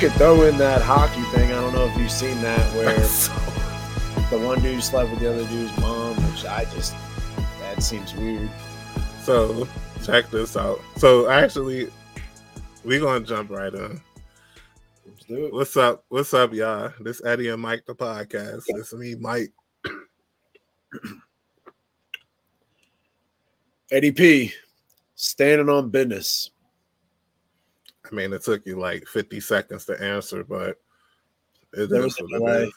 could throw in that hockey thing. I don't know if you've seen that where the one dude slept with the other dude's mom, which I just that seems weird. So check this out. So actually, we're gonna jump right in. Let's do it. What's up? What's up, y'all? This Eddie and Mike the podcast. It's me, Mike. Eddie P, standing on business. I mean, it took you like 50 seconds to answer, but it There is what it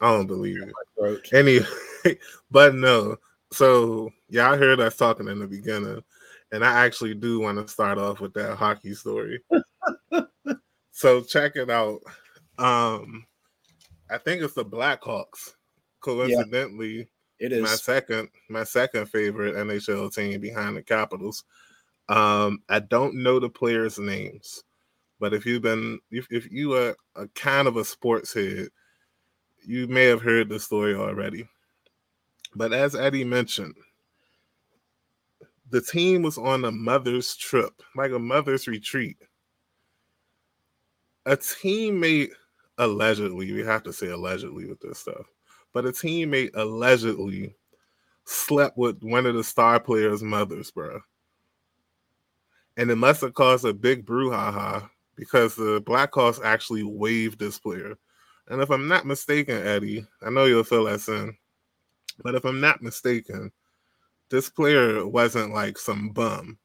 I don't believe it. Anyway, but no. So y'all heard us talking in the beginning, and I actually do want to start off with that hockey story. so check it out. Um, I think it's the Blackhawks. Coincidentally, It my second my second favorite NHL team behind the Capitals. Um, I don't know the players' names, but if you've been if, if you are a kind of a sports head, you may have heard the story already. But as Eddie mentioned, the team was on a mother's trip, like a mother's retreat. A teammate allegedly, we have to say allegedly with this stuff, but a teammate allegedly slept with one of the star players' mothers, bro. And it must have caused a big brouhaha because the Blackhawks actually waived this player. And if I'm not mistaken, Eddie, I know you'll fill us in, but if I'm not mistaken, this player wasn't like some bum.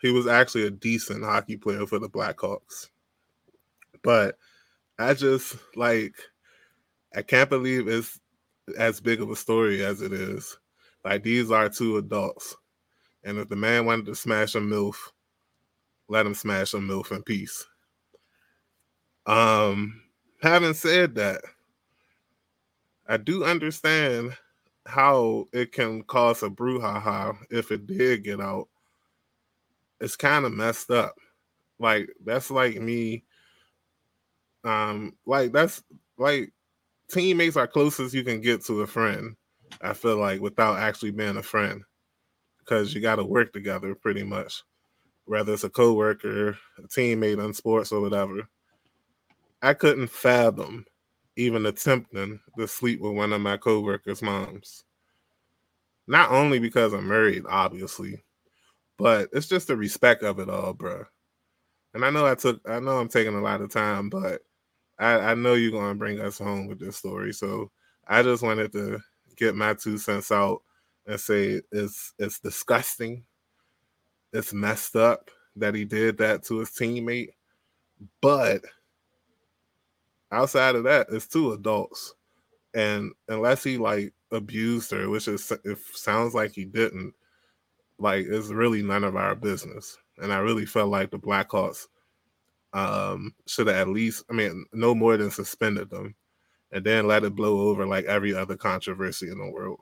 He was actually a decent hockey player for the Blackhawks. But I just like I can't believe it's as big of a story as it is. Like these are two adults. And if the man wanted to smash a MILF, let him smash a MILF in peace. Um, having said that, I do understand how it can cause a brouhaha if it did get out. It's kind of messed up. Like that's like me. Um, like that's like teammates are closest you can get to a friend. I feel like without actually being a friend, because you got to work together pretty much, whether it's a coworker, a teammate in sports or whatever. I couldn't fathom even attempting to sleep with one of my coworkers' moms. Not only because I'm married, obviously, but it's just the respect of it all, bro. And I know I took, I know I'm taking a lot of time, but I, I know you're gonna bring us home with this story. So I just wanted to get my two cents out and say it's it's disgusting. It's messed up that he did that to his teammate, but outside of that, it's two adults, and unless he like abused her, which is it sounds like he didn't, like it's really none of our business. And I really felt like the Blackhawks um should have at least, I mean, no more than suspended them, and then let it blow over like every other controversy in the world.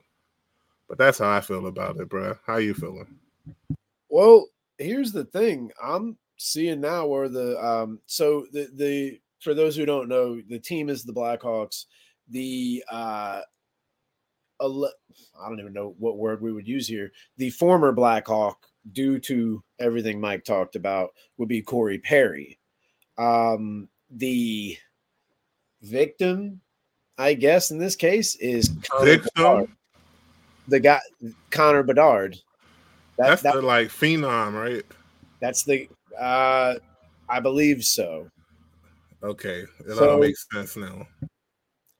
But that's how I feel about it, bro. How you feeling? Well, here's the thing. I'm seeing now where the um so the the for those who don't know, the team is the Blackhawks. The uh ele- I don't even know what word we would use here. The former Blackhawk, due to everything Mike talked about, would be Corey Perry. Um the victim, I guess in this case, is Connor Bedard. Victim? the guy Connor Bedard. That, That's that- the like phenom, right? that's the uh I believe so. Okay, it So- all makes sense now.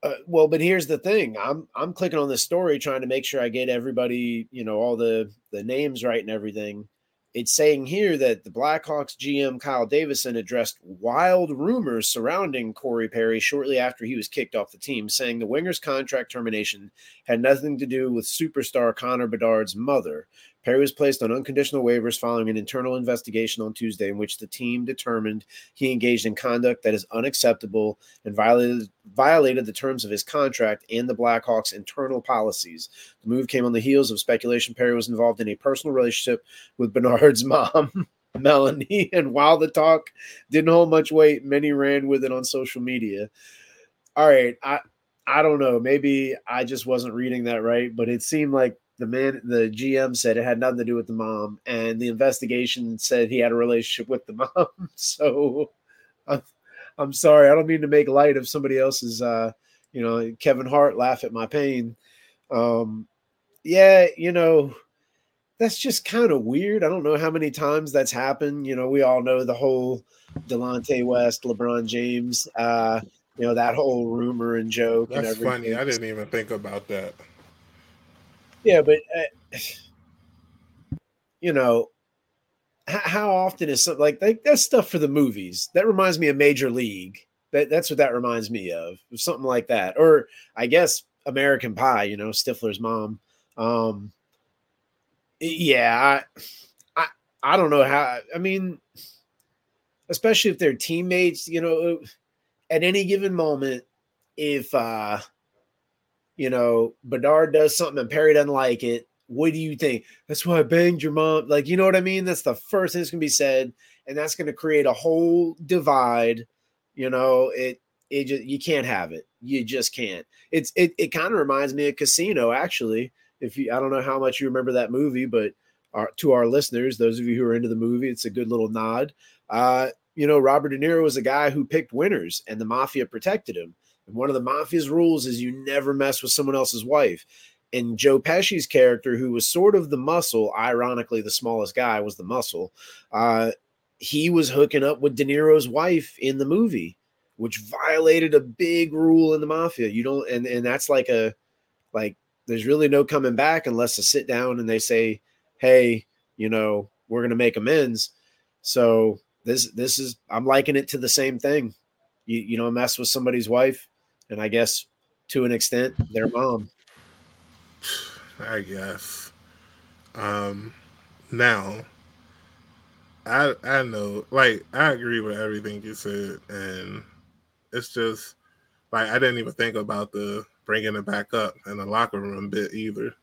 Uh, well, but here's the thing. I'm I'm clicking on this story trying to make sure I get everybody, you know, all the the names right and everything. It's saying here that the Blackhawks GM Kyle Davidson addressed wild rumors surrounding Corey Perry shortly after he was kicked off the team, saying the winger's contract termination had nothing to do with superstar Connor Bedard's mother. Perry was placed on unconditional waivers following an internal investigation on Tuesday in which the team determined he engaged in conduct that is unacceptable and violated violated the terms of his contract and the Blackhawks' internal policies. The move came on the heels of speculation Perry was involved in a personal relationship with Bedard's mom, Melanie, and while the talk didn't hold much weight, many ran with it on social media. All right, I I don't know, maybe I just wasn't reading that right, but it seemed like the man the GM said it had nothing to do with the mom and the investigation said he had a relationship with the mom. So I'm, I'm sorry. I don't mean to make light of somebody else's, uh, you know, Kevin Hart laugh at my pain. Um, yeah, you know, that's just kind of weird. I don't know how many times that's happened. You know, we all know the whole Delonte West, LeBron James, uh, you know, that whole rumor and joke. That's funny. I didn't even think about that. Yeah, but uh, you know, how, often is something like, like that's stuff for the movies? That reminds me of Major League. That that's what that reminds me of, something like that. Or I guess American Pie. You know, Stifler's mom. Um, yeah, I, I, I don't know how. I mean, especially if they're teammates. You know, at any given moment, if uh, you know, Bedard does something and Perry doesn't like it, what do you think? That's why I banged your mom. Like, you know what I mean? That's the first thing that's gonna be said, and that's gonna create a whole divide. You know, it it just you can't have it. You just can't. It's it it kind of reminds me of Casino, actually. If you I don't know how much you remember that movie, but our, to our listeners, those of you who are into the movie, it's a good little nod. Uh, you know, Robert De Niro was a guy who picked winners, and the mafia protected him. One of the mafia's rules is you never mess with someone else's wife. And Joe Pesci's character, who was sort of the muscle, ironically, the smallest guy was the muscle. Uh, he was hooking up with De Niro's wife in the movie, which violated a big rule in the mafia. You don't, and and that's like a, like there's really no coming back unless to sit down and they say, hey, you know, we're gonna make amends. So this this is I'm liking it to the same thing. You you know, mess with somebody's wife, and I guess to an extent their mom. I guess. Um now I I know like I agree with everything you said and it's just like I didn't even think about the bringing it back up in the locker room bit either.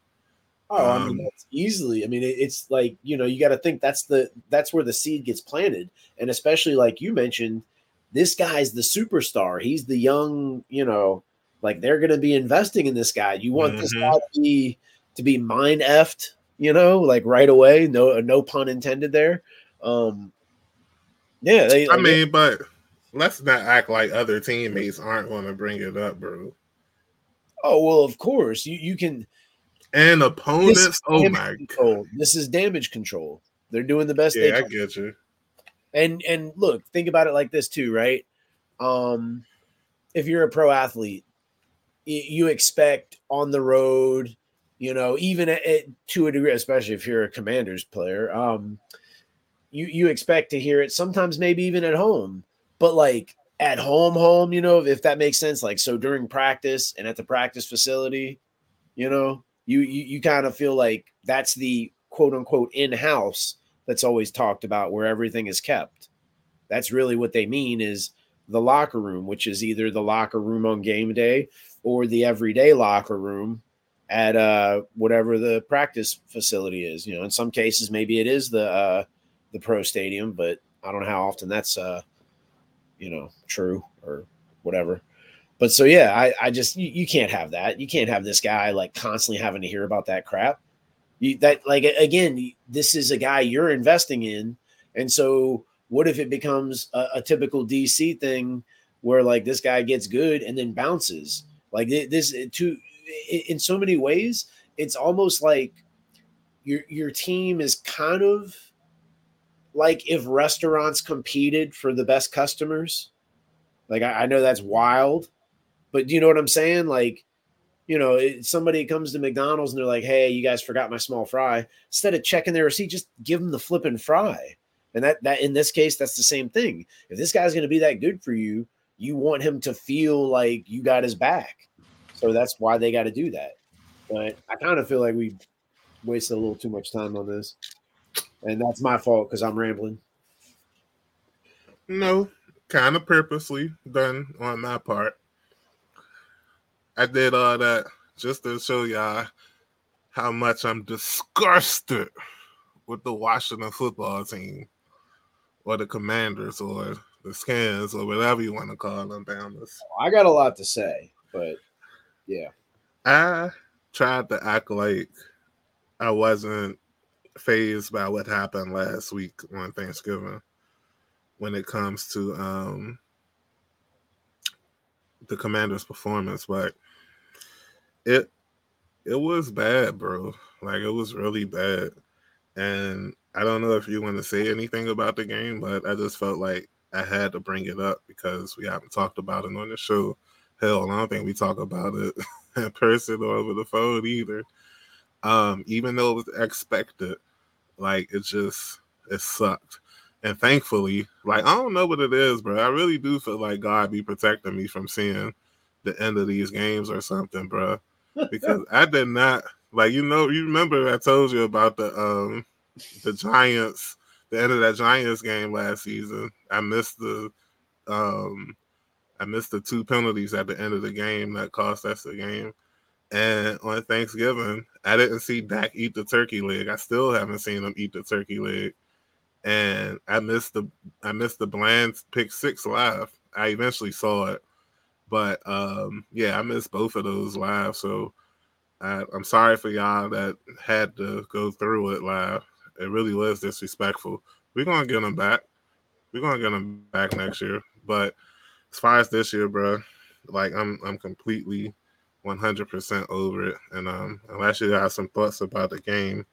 Oh, I mean, um, that's easily. I mean, it's like you know, you got to think that's the that's where the seed gets planted, and especially like you mentioned, this guy's the superstar. He's the young, you know, like they're going to be investing in this guy. You want mm-hmm. this guy to be to be mind effed, you know, like right away. No, no pun intended there. Um, yeah, they, I mean, but let's not act like other teammates aren't going to bring it up, bro. Oh well, of course you you can. And opponents, oh my control. god, this is damage control. They're doing the best. They can. Yeah, I get you. And and look, think about it like this too, right? Um, if you're a pro athlete, you expect on the road, you know, even at, at, to a degree, especially if you're a Commanders player, um, you you expect to hear it sometimes, maybe even at home, but like at home, home, you know, if that makes sense. Like so during practice and at the practice facility, you know, you you, you kind of feel like that's the quote unquote in house that's always talked about where everything is kept. That's really what they mean is the locker room, which is either the locker room on game day or the everyday locker room at uh whatever the practice facility is. You know, in some cases maybe it is the uh the pro stadium, but I don't know how often that's uh you know true or whatever. But so yeah, I, I just you, you can't have that. You can't have this guy like constantly having to hear about that crap. You, that like again, this is a guy you're investing in, and so what if it becomes a, a typical DC thing where like this guy gets good and then bounces? Like this uh, to in so many ways, it's almost like your your team is kind of like if restaurants competed for the best customers. Like I, I know that's wild, but do you know what I'm saying? Like, you know, somebody comes to McDonald's and they're like, "Hey, you guys forgot my small fry." Instead of checking their receipt, just give them the flipping fry. And that that in this case, that's the same thing. If this guy's going to be that good for you, you want him to feel like you got his back. So that's why they got to do that. But I kind of feel like we wasted a little too much time on this, and that's my fault because I'm rambling. No, kind of purposely done on my part. I did all that just to show y'all how much I'm disgusted with the Washington football team or the Commanders or the Skins or whatever you want to call them, Bama's. I got a lot to say, but yeah. I tried to act like I wasn't phased by what happened last week on Thanksgiving. when it comes to um, the Commanders' performance, but it it was bad, bro. Like it was really bad. And I don't know if you want to say anything about the game, but I just felt like I had to bring it up because we haven't talked about it on the show. Hell, I don't think we talk about it in person or over the phone either. Um, even though it was expected, like it just it sucked. And thankfully, like I don't know what it is, bro. I really do feel like God be protecting me from seeing the end of these games or something, bro. Because I did not like you know, you remember I told you about the um the Giants, the end of that Giants game last season. I missed the um I missed the two penalties at the end of the game that cost us the game. And on Thanksgiving, I didn't see Dak eat the turkey leg. I still haven't seen him eat the turkey leg. And I missed the I missed the Bland pick six live. I eventually saw it. But um yeah, I missed both of those live. So I, I'm sorry for y'all that had to go through it live. It really was disrespectful. We're gonna get them back. We're gonna get them back next year. But as far as this year, bro, like I'm I'm completely 100% over it. And um, unless you have some thoughts about the game,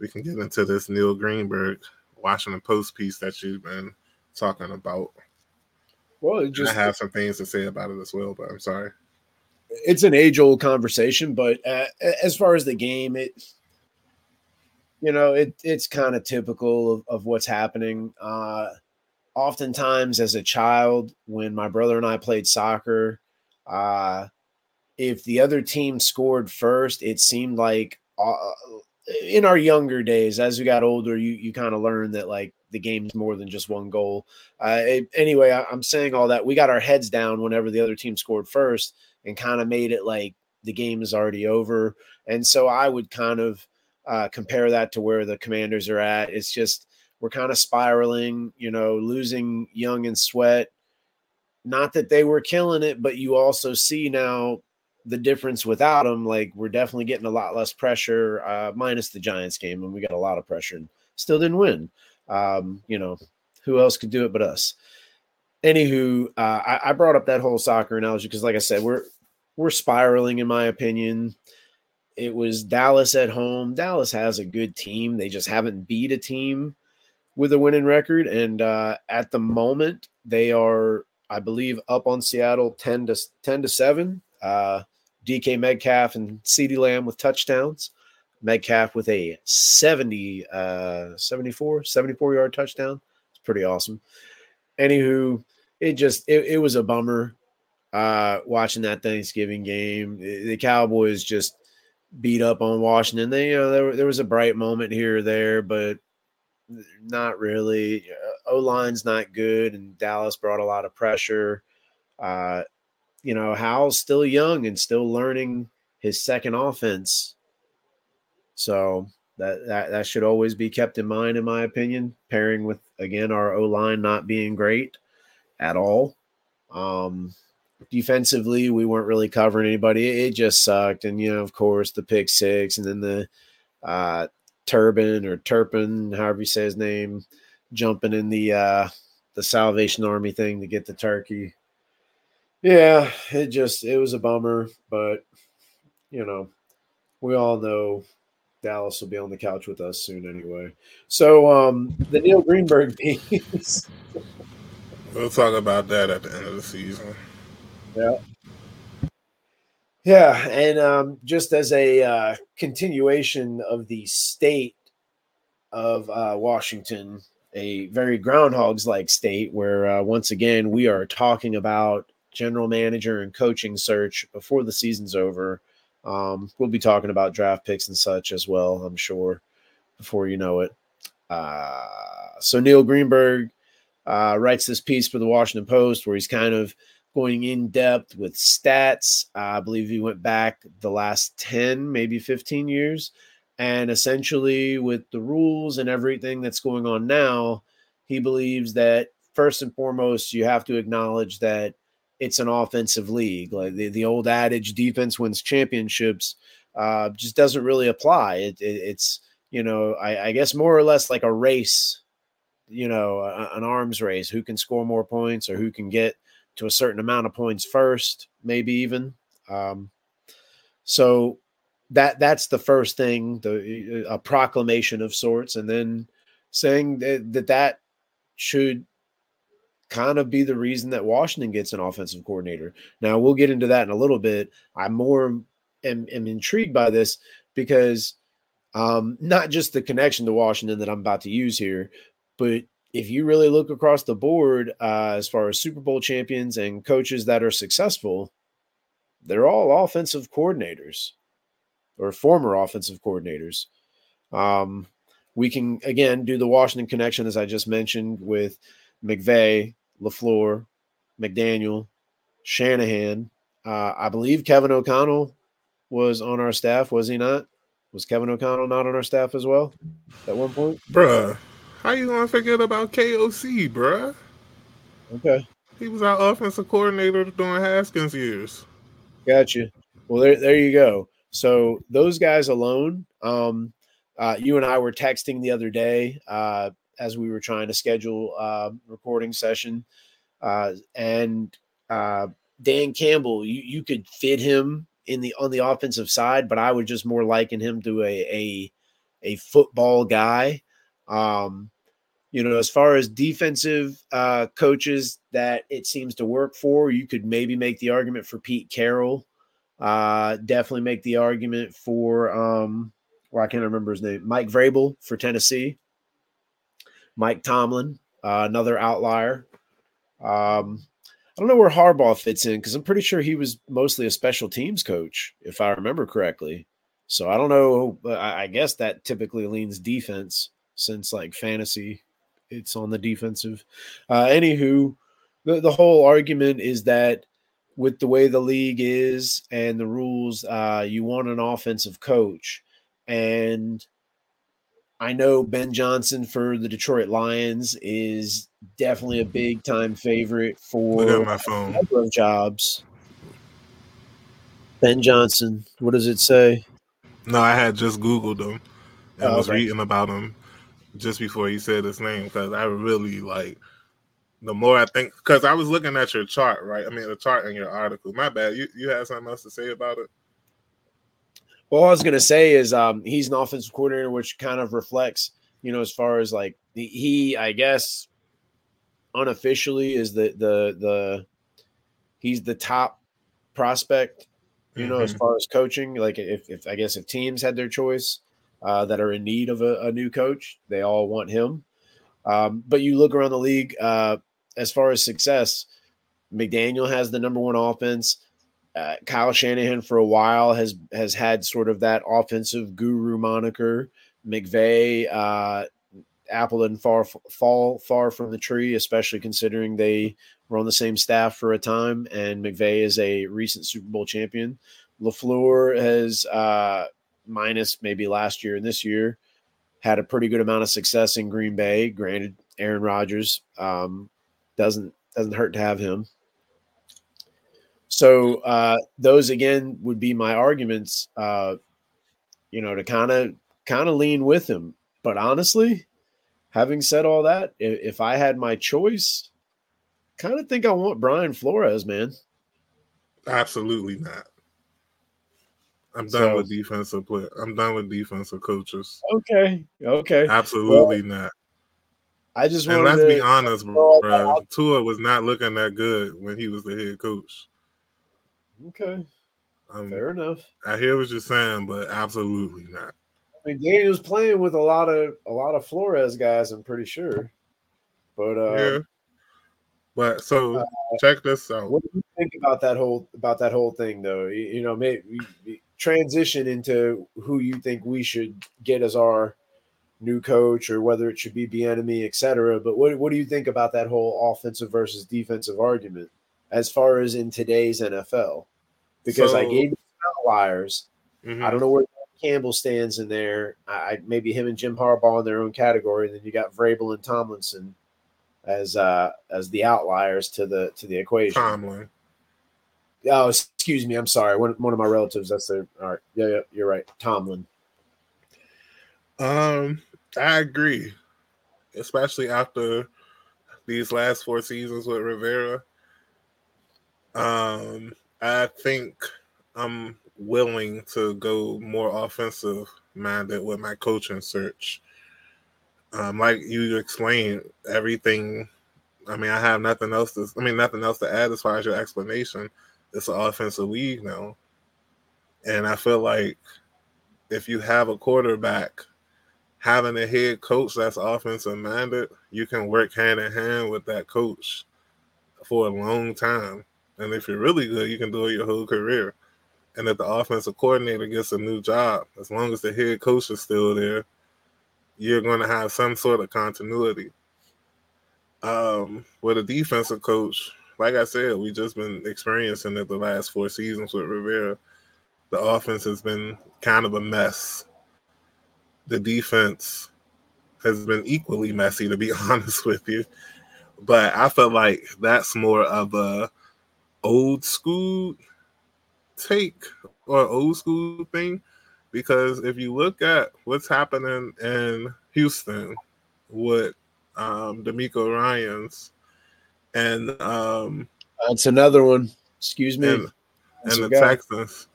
we can get into this Neil Greenberg Washington Post piece that you've been talking about. Well, just I have some things to say about it as well, but I'm sorry. It's an age old conversation, but uh, as far as the game, it you know it it's kind of typical of, of what's happening. Uh, oftentimes, as a child, when my brother and I played soccer, uh, if the other team scored first, it seemed like uh, in our younger days, as we got older, you you kind of learn that like the game's more than just one goal. Uh, it, anyway, I, I'm saying all that we got our heads down whenever the other team scored first, and kind of made it like the game is already over. And so I would kind of uh, compare that to where the Commanders are at. It's just we're kind of spiraling, you know, losing Young and Sweat. Not that they were killing it, but you also see now the difference without him, like we're definitely getting a lot less pressure, uh, minus the Giants game, and we got a lot of pressure and still didn't win. Um, you know, who else could do it but us? Anywho, uh, I, I brought up that whole soccer analogy because, like I said, we're we're spiraling, in my opinion. It was Dallas at home. Dallas has a good team. They just haven't beat a team with a winning record, and uh, at the moment, they are, I believe, up on Seattle ten to ten to seven. Uh, DK Metcalf and CeeDee Lamb with touchdowns. Metcalf with a 70, uh, 74, 74 yard touchdown. It's pretty awesome. Anywho, it just it, it was a bummer uh, watching that Thanksgiving game. The Cowboys just beat up on Washington. They you know there, there was a bright moment here or there, but not really. Uh, o line's not good, and Dallas brought a lot of pressure. Uh, you know, Howell's still young and still learning his second offense. So that, that that should always be kept in mind, in my opinion. Pairing with again our O line not being great at all. Um, defensively, we weren't really covering anybody. It just sucked, and you know, of course, the pick six, and then the uh, Turban or Turpin, however you say his name, jumping in the uh, the Salvation Army thing to get the turkey. Yeah, it just it was a bummer, but you know, we all know Dallas will be on the couch with us soon anyway. So um the Neil Greenberg piece. we'll talk about that at the end of the season. Yeah. Yeah, and um, just as a uh, continuation of the state of uh, Washington, a very groundhogs like state where uh, once again we are talking about general manager and coaching search before the season's over. Um, we'll be talking about draft picks and such as well, I'm sure, before you know it. Uh, so Neil Greenberg uh, writes this piece for the Washington Post where he's kind of going in depth with stats. Uh, I believe he went back the last 10, maybe 15 years. And essentially, with the rules and everything that's going on now, he believes that first and foremost, you have to acknowledge that it's an offensive league. Like the, the old adage, defense wins championships, uh, just doesn't really apply. It, it, it's, you know, I, I, guess more or less like a race you know a, an arms race who can score more points or who can get to a certain amount of points first maybe even um, so that that's the first thing the a proclamation of sorts and then saying that that, that should kind of be the reason that Washington gets an offensive coordinator. Now we'll get into that in a little bit. I'm more am, am intrigued by this because um, not just the connection to Washington that I'm about to use here, but if you really look across the board uh, as far as Super Bowl champions and coaches that are successful, they're all offensive coordinators or former offensive coordinators. Um, we can again do the Washington connection as I just mentioned with McVay, LaFleur, McDaniel, Shanahan. Uh, I believe Kevin O'Connell was on our staff, was he not? Was Kevin O'Connell not on our staff as well at one point? Bruh, how you gonna forget about KOC, bruh? Okay. He was our offensive coordinator during Haskins years. Gotcha. Well, there, there you go. So those guys alone, um, uh, you and I were texting the other day uh, as we were trying to schedule a uh, recording session, uh, and uh, Dan Campbell, you, you could fit him in the on the offensive side, but I would just more liken him to a a, a football guy. Um, you know, as far as defensive uh, coaches that it seems to work for, you could maybe make the argument for Pete Carroll. Uh, definitely make the argument for um, well, I can't remember his name, Mike Vrabel for Tennessee. Mike Tomlin, uh, another outlier. Um, I don't know where Harbaugh fits in because I'm pretty sure he was mostly a special teams coach, if I remember correctly. So I don't know. I guess that typically leans defense since like fantasy, it's on the defensive. Uh, anywho, the, the whole argument is that with the way the league is and the rules, uh, you want an offensive coach. And I know Ben Johnson for the Detroit Lions is definitely a big time favorite for Look my phone. number of jobs. Ben Johnson, what does it say? No, I had just Googled him and Oh, was okay. reading about him just before he said his name because I really like the more I think because I was looking at your chart, right? I mean the chart in your article. My bad. You you had something else to say about it? Well, all I was going to say is um, he's an offensive coordinator, which kind of reflects, you know, as far as like he, I guess, unofficially is the the the he's the top prospect, you know, as Mhm. far as coaching. Like if, if I guess if teams had their choice uh, that are in need of a, a new coach, they all want him. Um, but you look around the league uh, as far as success, McDaniel has the number one offense uh, Kyle Shanahan for a while has has had sort of that offensive guru moniker. McVay, uh, apple didn't far fall far from the tree, especially considering they were on the same staff for a time. And McVay is a recent Super Bowl champion. Lafleur has, uh, minus maybe last year and this year, had a pretty good amount of success in Green Bay. Granted, Aaron Rodgers um, doesn't doesn't hurt to have him. So uh, those again would be my arguments, uh, you know, to kind of kind of lean with him. But honestly, having said all that, if, if I had my choice, kind of think I want Brian Flores, man. Absolutely not. I'm done So- with defensive play. I'm done with defensive coaches. Okay, okay. Absolutely not. I just And wanted let's to be honest, bro. Tua was not looking that good when he was the head coach. Okay, Um, fair enough. I hear what you're saying, but absolutely not. I mean, Daniel's playing with a lot of a lot of Flores guys. I'm pretty sure. But uh, yeah. But so uh, check this out. What do you think about that whole about that whole thing, though? You, you know, maybe transition into who you think we should get as our new coach, or whether it should be Bieniemy, et cetera. But what what do you think about that whole offensive versus defensive argument, as far as in today's NFL? Because I gave you outliers. Mhm. I don't know where Campbell stands in there. I I- maybe him and Jim Harbaugh in their own category. And then you got Vrabel and Tomlinson as uh as the outliers to the to the equation. Tomlin. Oh, excuse me. I'm sorry. One, one of my relatives. That's their. All right. Yeah, yeah, you're right. Tomlin. Um, I agree. especially after these last four seasons with Rivera. Um, I think I'm willing to go more offensive minded with my coaching search. Um, like you explained, everything. I mean, I have nothing else to. I mean, nothing else to add as far as your explanation. It's an offensive league now, and I feel like if you have a quarterback having a head coach that's offensive minded, you can work hand in hand with that coach for a long time. And if you're really good, you can do it your whole career. And if the offensive coordinator gets a new job, as long as the head coach is still there, you're going to have some sort of continuity. Um, with a defensive coach, like I said, we've just been experiencing it the last four seasons with Rivera. The offense has been kind of a mess. The defense has been equally messy, to be honest with you. But I feel like that's more of a old school take or old school thing because if you look at what's happening in Houston with um DeMeco Ryans and um that's another one. Excuse me. And, and the guy. Texans.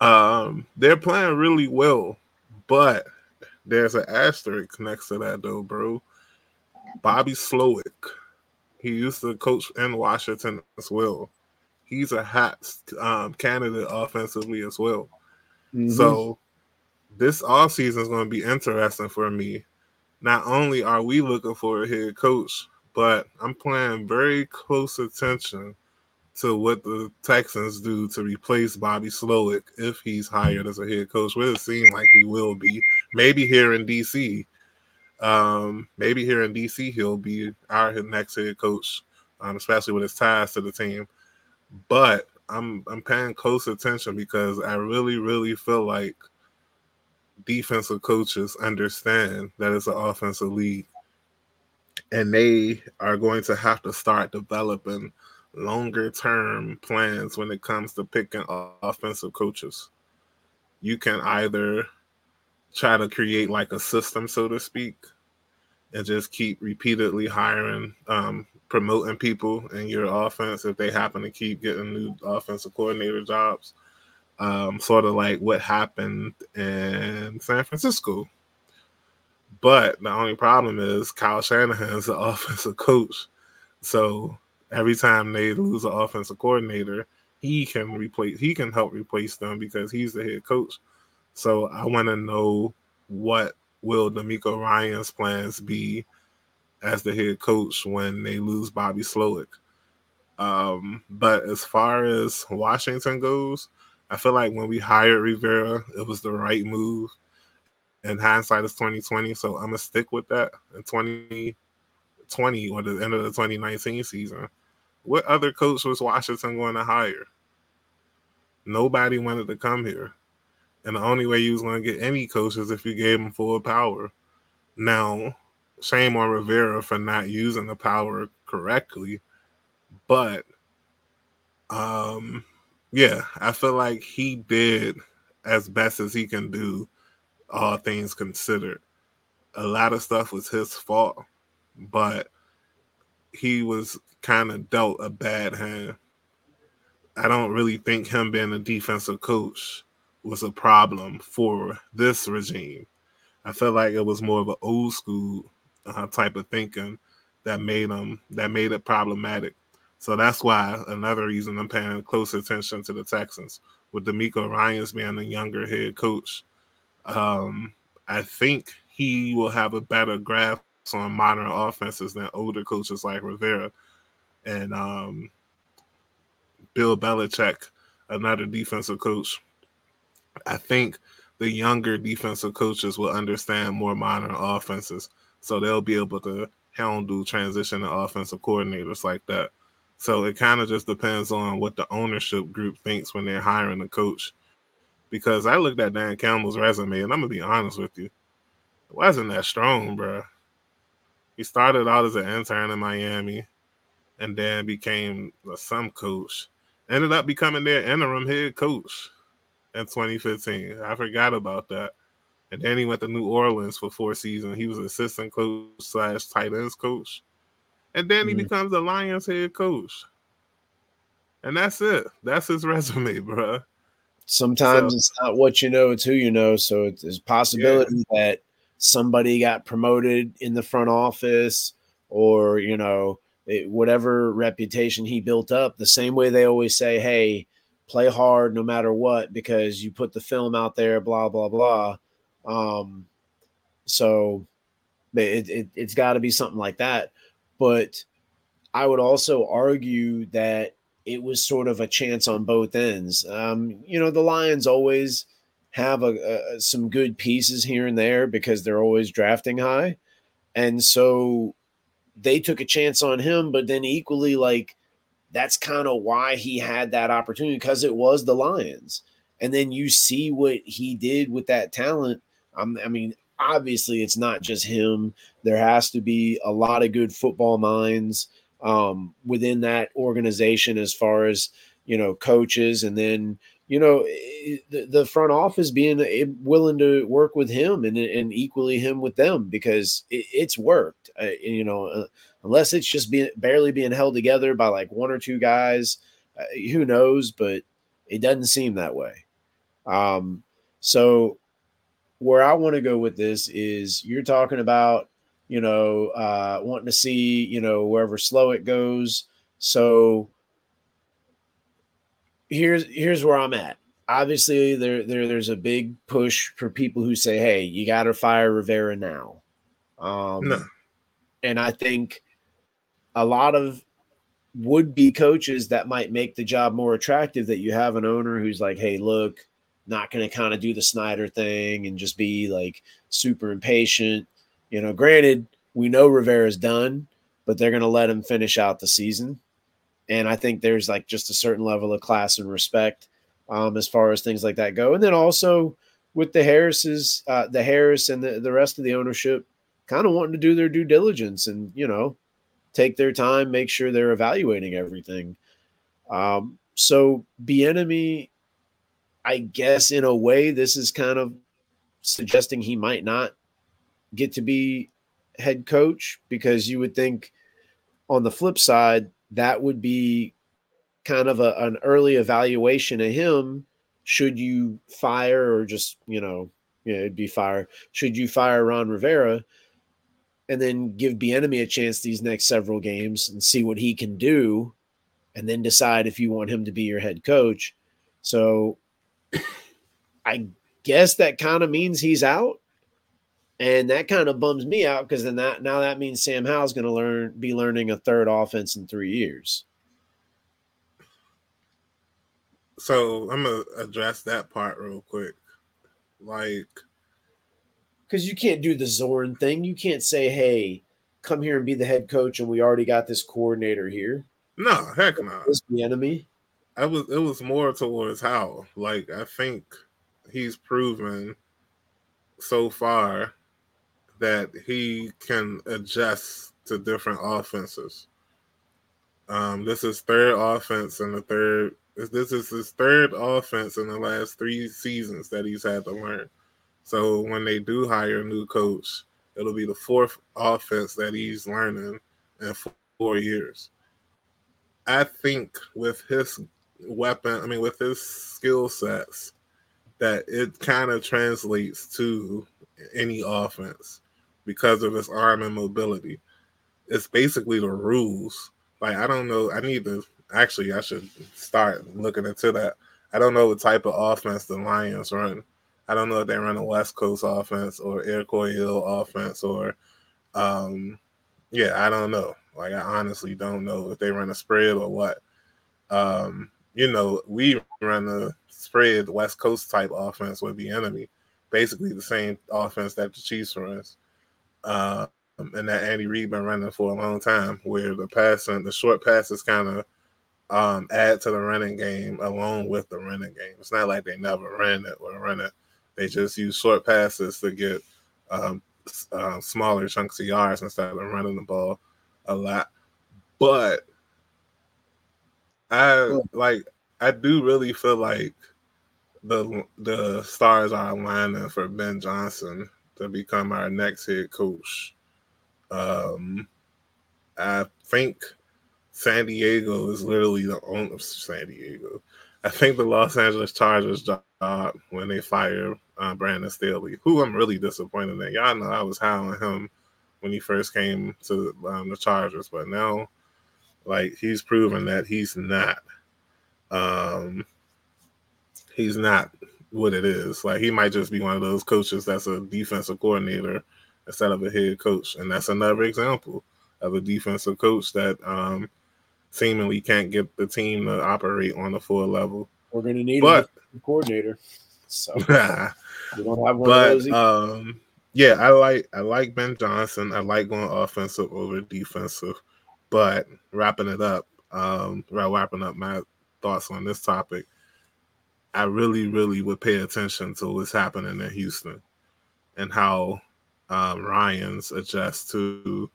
Um they're playing really well, but there's an asterisk next to that though, bro. Bobby Slowik. He used to coach in Washington as well he's a hot um, candidate offensively as well. Mm-hmm. So this off season is going to be interesting for me. Not only are we looking for a head coach, but I'm paying very close attention to what the Texans do to replace Bobby Slowik if he's hired as a head coach. Well, it seems like he will be. Maybe here in DC. Um, maybe here in DC he'll be our next head coach, um, especially with his ties to the team but I'm I'm paying close attention because I really really feel like defensive coaches understand that it's an offensive league, and they are going to have to start developing longer term plans when it comes to picking offensive coaches. You can either try to create like a system, so to speak, and just keep repeatedly hiring um, promoting people in your offense if they happen to keep getting new offensive coordinator jobs. Um, sort of like what happened in San Francisco. But the only problem is Kyle Shanahan is the offensive coach. So every time they lose an offensive coordinator, he can replace he can help replace them because he's the head coach. So I want to know what will DeMeco Ryan's plans be as the head coach when they lose Bobby Slowik. Um, but as far as Washington goes, I feel like when we hired Rivera, it was the right move. And hindsight is 2020, so I'm gonna stick with that in 2020 or the end of the 2019 season. What other coach was Washington going to hire? Nobody wanted to come here. And the only way you was going to get any coaches if you gave them full power. Now, shame on Rivera for not using the power correctly, but um, yeah, I feel like he did as best as he can do, all things considered. A lot of stuff was his fault, but he was kind of dealt a bad hand. I don't really think him being a defensive coach was a problem for this regime. I felt like it was more of an old school uh, type of thinking that made them that made it problematic. So that's why another reason I'm paying close attention to the Texans with DeMeco Ryans being the younger head coach. Um, I think he will have a better grasp on modern offenses than older coaches like Rivera and um, Bill Belichick, another defensive coach. I think the younger defensive coaches will understand more modern offenses so they'll be able to handle transition to offensive coordinators like that. So it kind of just depends on what the ownership group thinks when they're hiring a coach. Because I looked at Dan Campbell's resume, and I'm gonna be honest with you, it wasn't that strong, bro. He started out as an intern in Miami, and then became a some coach. Ended up becoming their interim head coach in 2015. I forgot about that. And then he went to New Orleans for four seasons. He was assistant coach slash tight ends coach, and then he mm-hmm. becomes the Lions head coach. And that's it. That's his resume, bro. Sometimes so, it's not what you know; it's who you know. So it's, there's possibility yeah. that somebody got promoted in the front office, or you know, it, whatever reputation he built up. The same way they always say, "Hey, play hard no matter what," because you put the film out there. Blah blah blah um, so it, it, it's got to be something like that. But I would also argue that it was sort of a chance on both ends. Um, you know, the Lions always have a, a, some good pieces here and there because they're always drafting high. And so they took a chance on him, but then equally, like, that's kind of why he had that opportunity because it was the Lions. And then you see what he did with that talent I'm, I mean, obviously, it's not just him. There has to be a lot of good football minds um, within that organization as far as you know coaches, and then you know the, the front office being willing to work with him and, and equally him with them because it, it's worked. Uh, you know, uh, unless it's just being barely being held together by like one or two guys, uh, who knows? But it doesn't seem that way. Um, so where I want to go with this is you're talking about, you know, uh, wanting to see, you know, wherever Slowik goes. So here's here's where I'm at. Obviously, there, there there's a big push for people who say, "Hey, you got to fire Rivera now." Um, no. And I think a lot of would be coaches that might make the job more attractive that you have an owner who's like, "Hey, look, not going to kind of do the Snyder thing and just be like super impatient. You know, granted, we know Rivera's done, but they're going to let him finish out the season. And I think there's like just a certain level of class and respect um, as far as things like that go. And then also with the Harrises, uh, the Harris and the, the rest of the ownership kind of wanting to do their due diligence and, you know, take their time, make sure they're evaluating everything. Um, so Bieniemy I guess in a way, this is kind of suggesting he might not get to be head coach because you would think on the flip side, that would be kind of a, an early evaluation of him. Should you fire or just, you know, yeah, it'd be fire. Should you fire Ron Rivera and then give Bieniemy a chance these next several games and see what he can do, and then decide if you want him to be your head coach? So I guess that kind of means he's out. And that kind of bums me out because then that now that means Sam Howell's going to learn be learning a third offense in three years. So I'm gonna address that part real quick. Like, because you can't do the Zorn thing. You can't say, "Hey, come here and be the head coach," and we already got this coordinator here. No, heck no. This Bieniemy. I was it was more towards how. Like I think he's proven so far that he can adjust to different offenses. Um, this is third offense in the third. This is his third offense in the last three seasons that he's had to learn. So when they do hire a new coach, it'll be the fourth offense that he's learning in four years. I think with his weapon, I mean, with his skill sets, that it kind of translates to any offense because of his arm and mobility. It's basically the rules. Like I don't know. I need to actually. I should start looking into that. I don't know what type of offense the Lions run. I don't know if they run a West Coast offense or Air Coryell offense or, um, yeah, I don't know. Like I honestly don't know if they run a spread or what. Um, you know, we run a spread West Coast type offense with Bieniemy, basically the same offense that the Chiefs runs, uh, and that Andy Reid been running for a long time, where the passing, the short passes kind of um, add to the running game along with the running game. It's not like they never ran it or run it; they just use short passes to get um, uh, smaller chunks of yards instead of running the ball a lot. But I like I do really feel like the the stars are aligning for Ben Johnson to become our next head coach. Um, I think San Diego is literally the owner of San Diego. I think the Los Angeles Chargers job when they fired uh, Brandon Staley, who I'm really disappointed in. Y'all know I was high on him when he first came to um, the Chargers, but now, like he's proven that he's not, um, he's not what it is. Like he might just be one of those coaches that's a defensive coordinator instead of a head coach, and that's another example of a defensive coach that um, seemingly can't get the team to operate on the full level. We're going to need but, a coordinator. So we don't have one but, of those. Um, yeah, I like I like Ben Johnson. I like going offensive over defensive. But wrapping it up, um, wrapping up my thoughts on this topic, I really, really would pay attention to what's happening in Houston and how um, Ryans adjust to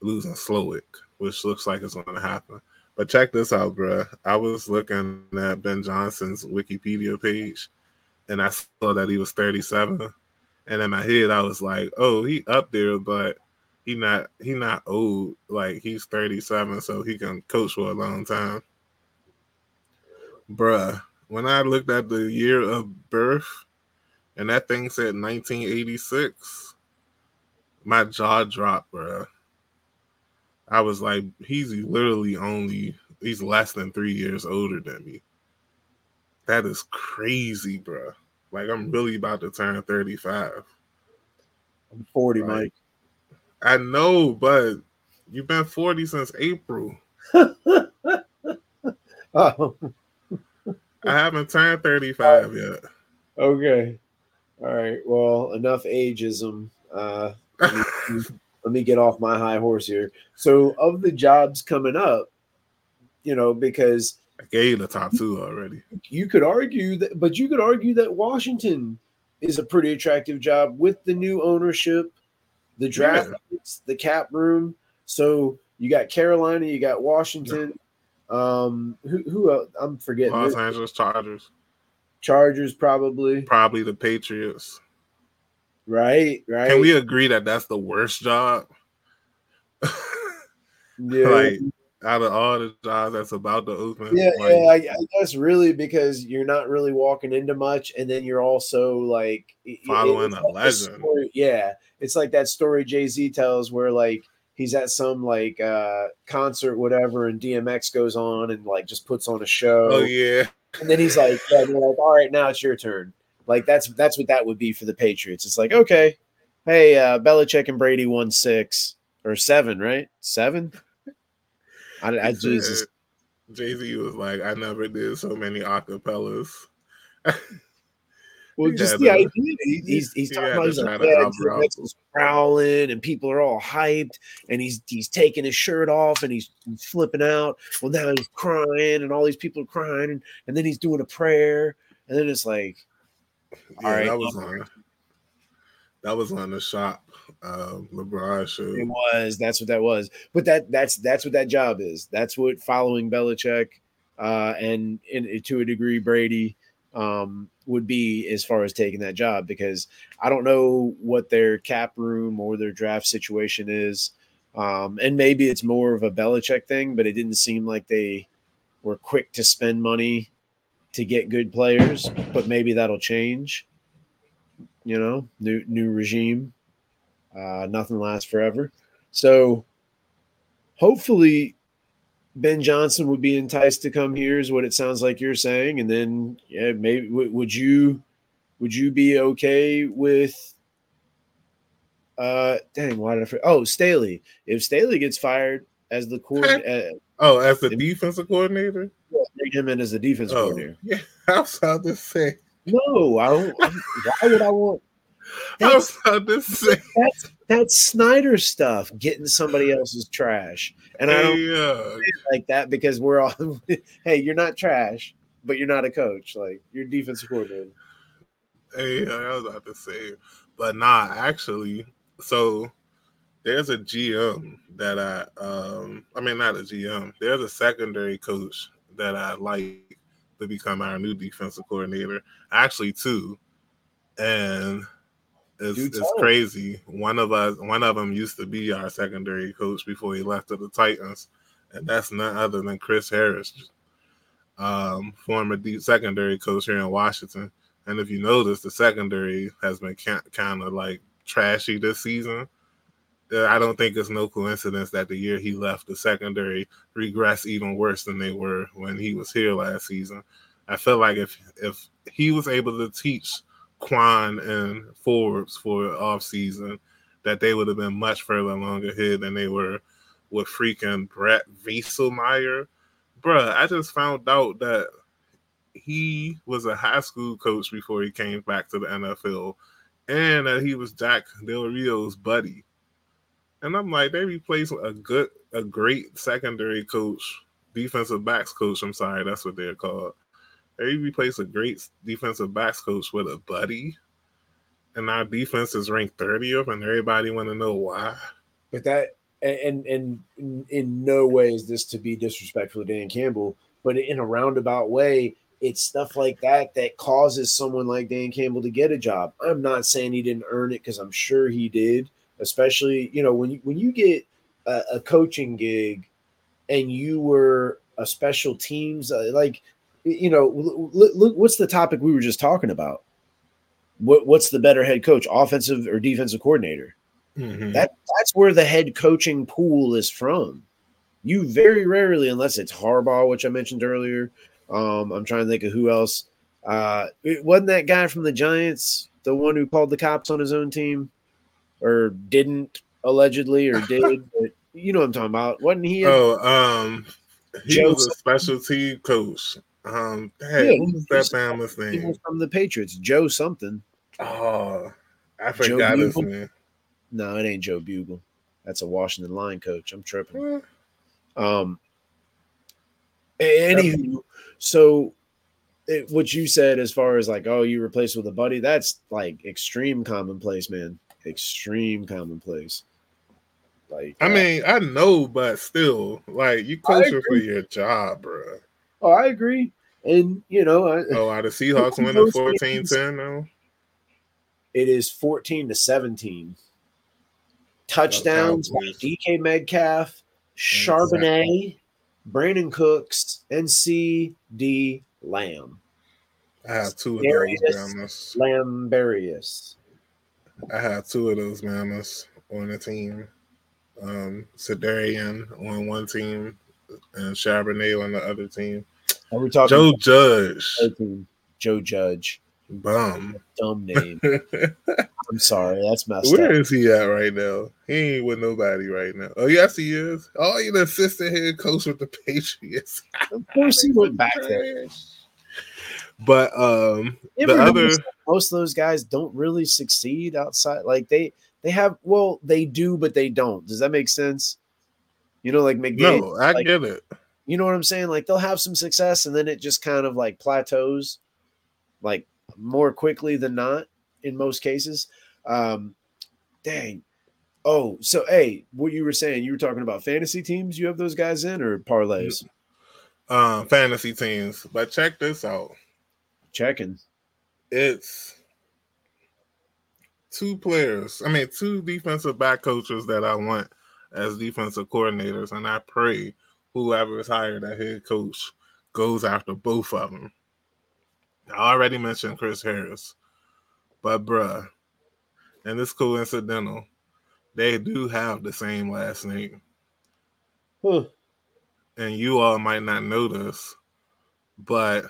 losing Slowik, which looks like it's going to happen. But check this out, bro. I was looking at Ben Johnson's Wikipedia page, and I saw that he was 37. And in my head, I was like, "Oh, he up there, but he not he not old. Like he's 37, so he can coach for a long time." Bruh, when I looked at the year of birth, and that thing said 1986, my jaw dropped, bruh. I was like, he's literally only he's less than three years older than me. That is crazy, bro. Like I'm really about to turn 35. I'm 40, like, Mike. I know, but you've been 40 since April. oh. I haven't turned 35 yet. Okay. All right. Well, enough ageism. Uh, let me get off my high horse here. So, of the jobs coming up, you know, because I gave you the top two already. You could argue that, but you could argue that Washington is a pretty attractive job with the new ownership, the draft, yeah. the cap room. So you got Carolina, you got Washington. Yeah. Um, who who else? I'm forgetting. Los Angeles Chargers. Chargers probably. Probably the Patriots. Right, right. Can we agree that that's the worst job? yeah. like out of all the jobs that's about to open. Yeah, like, yeah. I, I, guess really because you're not really walking into much, and then you're also like following a like legend. Story, yeah, it's like that story Jay Z tells where like he's at some like uh concert, whatever, and DMX goes on and like just puts on a show. Oh yeah. And then he's like, yeah, like, all right, now it's your turn. Like that's that's what that would be for the Patriots. It's like, okay, hey, uh Belichick and Brady won six or seven, right? Seven. I, I Jesus. Jay Z was like, I never did so many acapellas. Well, just the idea. He, he's he's talking about he's like, yeah, growling and people are all hyped and he's he's taking his shirt off and he's, he's flipping out. Well, now he's crying and all these people are crying and, and then he's doing a prayer and then it's like, yeah, All right, that was on. That was on the shop um, LeBron show. It was. That's what that was. But that that's that's what that job is. That's what following Belichick uh, and, and to a degree Brady um, would be as far as taking that job because I don't know what their cap room or their draft situation is. Um, and maybe it's more of a Belichick thing, but it didn't seem like they were quick to spend money to get good players, but maybe that'll change. You know, new new regime. Uh, nothing lasts forever. So hopefully Ben Johnson would be enticed to come here is what it sounds like you're saying. And then yeah, maybe w- would you would you be okay with uh dang, why did I forget? Oh, Staley. If Staley gets fired as the coordinator, uh, oh, as the defensive coordinator, bring him in as a defense oh, coordinator. Yeah, I was about to say. No, I don't. why would I want? I was about to say that's that's Snyder stuff, getting somebody else's trash, and I don't yeah. like that because we're all. hey, you're not trash, but you're not a coach. Like you're defensive coordinator. Hey, I was about to say, but nah, actually, so there's a GM that I um I mean not a GM. There's a secondary coach that I like to become our new defensive coordinator. Actually, two, and it's, it's crazy. One of us, one of them used to be our secondary coach before he left to the Titans, and that's none other than Chris Harris, um, former deep secondary coach here in Washington. And if you notice, the secondary has been kind of like trashy this season. I don't think it's no coincidence that the year he left, the secondary regressed even worse than they were when he was here last season. I feel like if if he was able to teach Quan and Forbes for off season, that they would have been much further along ahead than they were with freaking Brent Vieselmeyer. Bruh, I just found out that he was a high school coach before he came back to the NFL, and that he was Jack Del Rio's buddy. And I'm like, they replaced a good, a great secondary coach, defensive backs coach. I'm sorry, that's what they're called. They replaced a great defensive backs coach with a buddy, and our defense is ranked 30th, and everybody want to know why. But that, and and in, no way is this to be disrespectful to Dan Campbell, but in a roundabout way, it's stuff like that that causes someone like Dan Campbell to get a job. I'm not saying he didn't earn it because I'm sure he did especially you know when you when you get a, a coaching gig and you were a special teams uh, like you know look, look, what's the topic we were just talking about what what's the better head coach offensive or defensive coordinator mm-hmm. that that's where the head coaching pool is from you very rarely unless it's harbaugh which i mentioned earlier um i'm trying to think of who else uh it wasn't that guy from the giants the one who called the cops on his own team or didn't allegedly or did. but you know what I'm talking about. Wasn't he? A, oh, um, he Joe was a special team coach. Um, hey, yeah, who's that Bama's name? From the Patriots, Joe something. Oh, I forgot his name. No, it ain't Joe Bugel. That's a Washington line coach. I'm tripping. Um. Anywho, so it, what you said as far as like, oh, you replaced with a buddy, that's like extreme commonplace, man extreme commonplace. Like, I uh, mean, I know, but still, like, you coaching for your job, bro. Oh, I agree. And you know, I, oh, are the Seahawks winning 14 10 now? It is 14 to 17. Touchdowns oh, DK Metcalf, Charbonnet, exactly. Brandin Cooks, and CeeDee Lamb. I have two of those. Lamberius. I have two of those mamas on the team. Um, Cedarian on one team and Charbonnet on the other team. Are we talking Joe Judge? Joe Judge. Bum. Dumb name. I'm sorry, that's messed Where up. Where is he at right now? He ain't with nobody right now. Oh, yes, he is. Oh, he's the assistant head coach with the Patriots. of course, he went back there. But um, the other most of those guys don't really succeed outside. Like they they have well, they do, but they don't. Does that make sense? You know, like McGinn. No, I like, get it. You know what I'm saying? Like they'll have some success and then it just kind of like plateaus, like more quickly than not in most cases. Um, dang. Oh, so hey, what you were saying? You were talking about fantasy teams. You have those guys in or parlays? Um, fantasy teams. But check this out. Checking. It's two players. I mean, two defensive back coaches that I want as defensive coordinators, and I pray whoever is hired as head coach goes after both of them. I already mentioned Chris Harris, but bruh, and it's coincidental, they do have the same last name. Huh. And you all might not this, but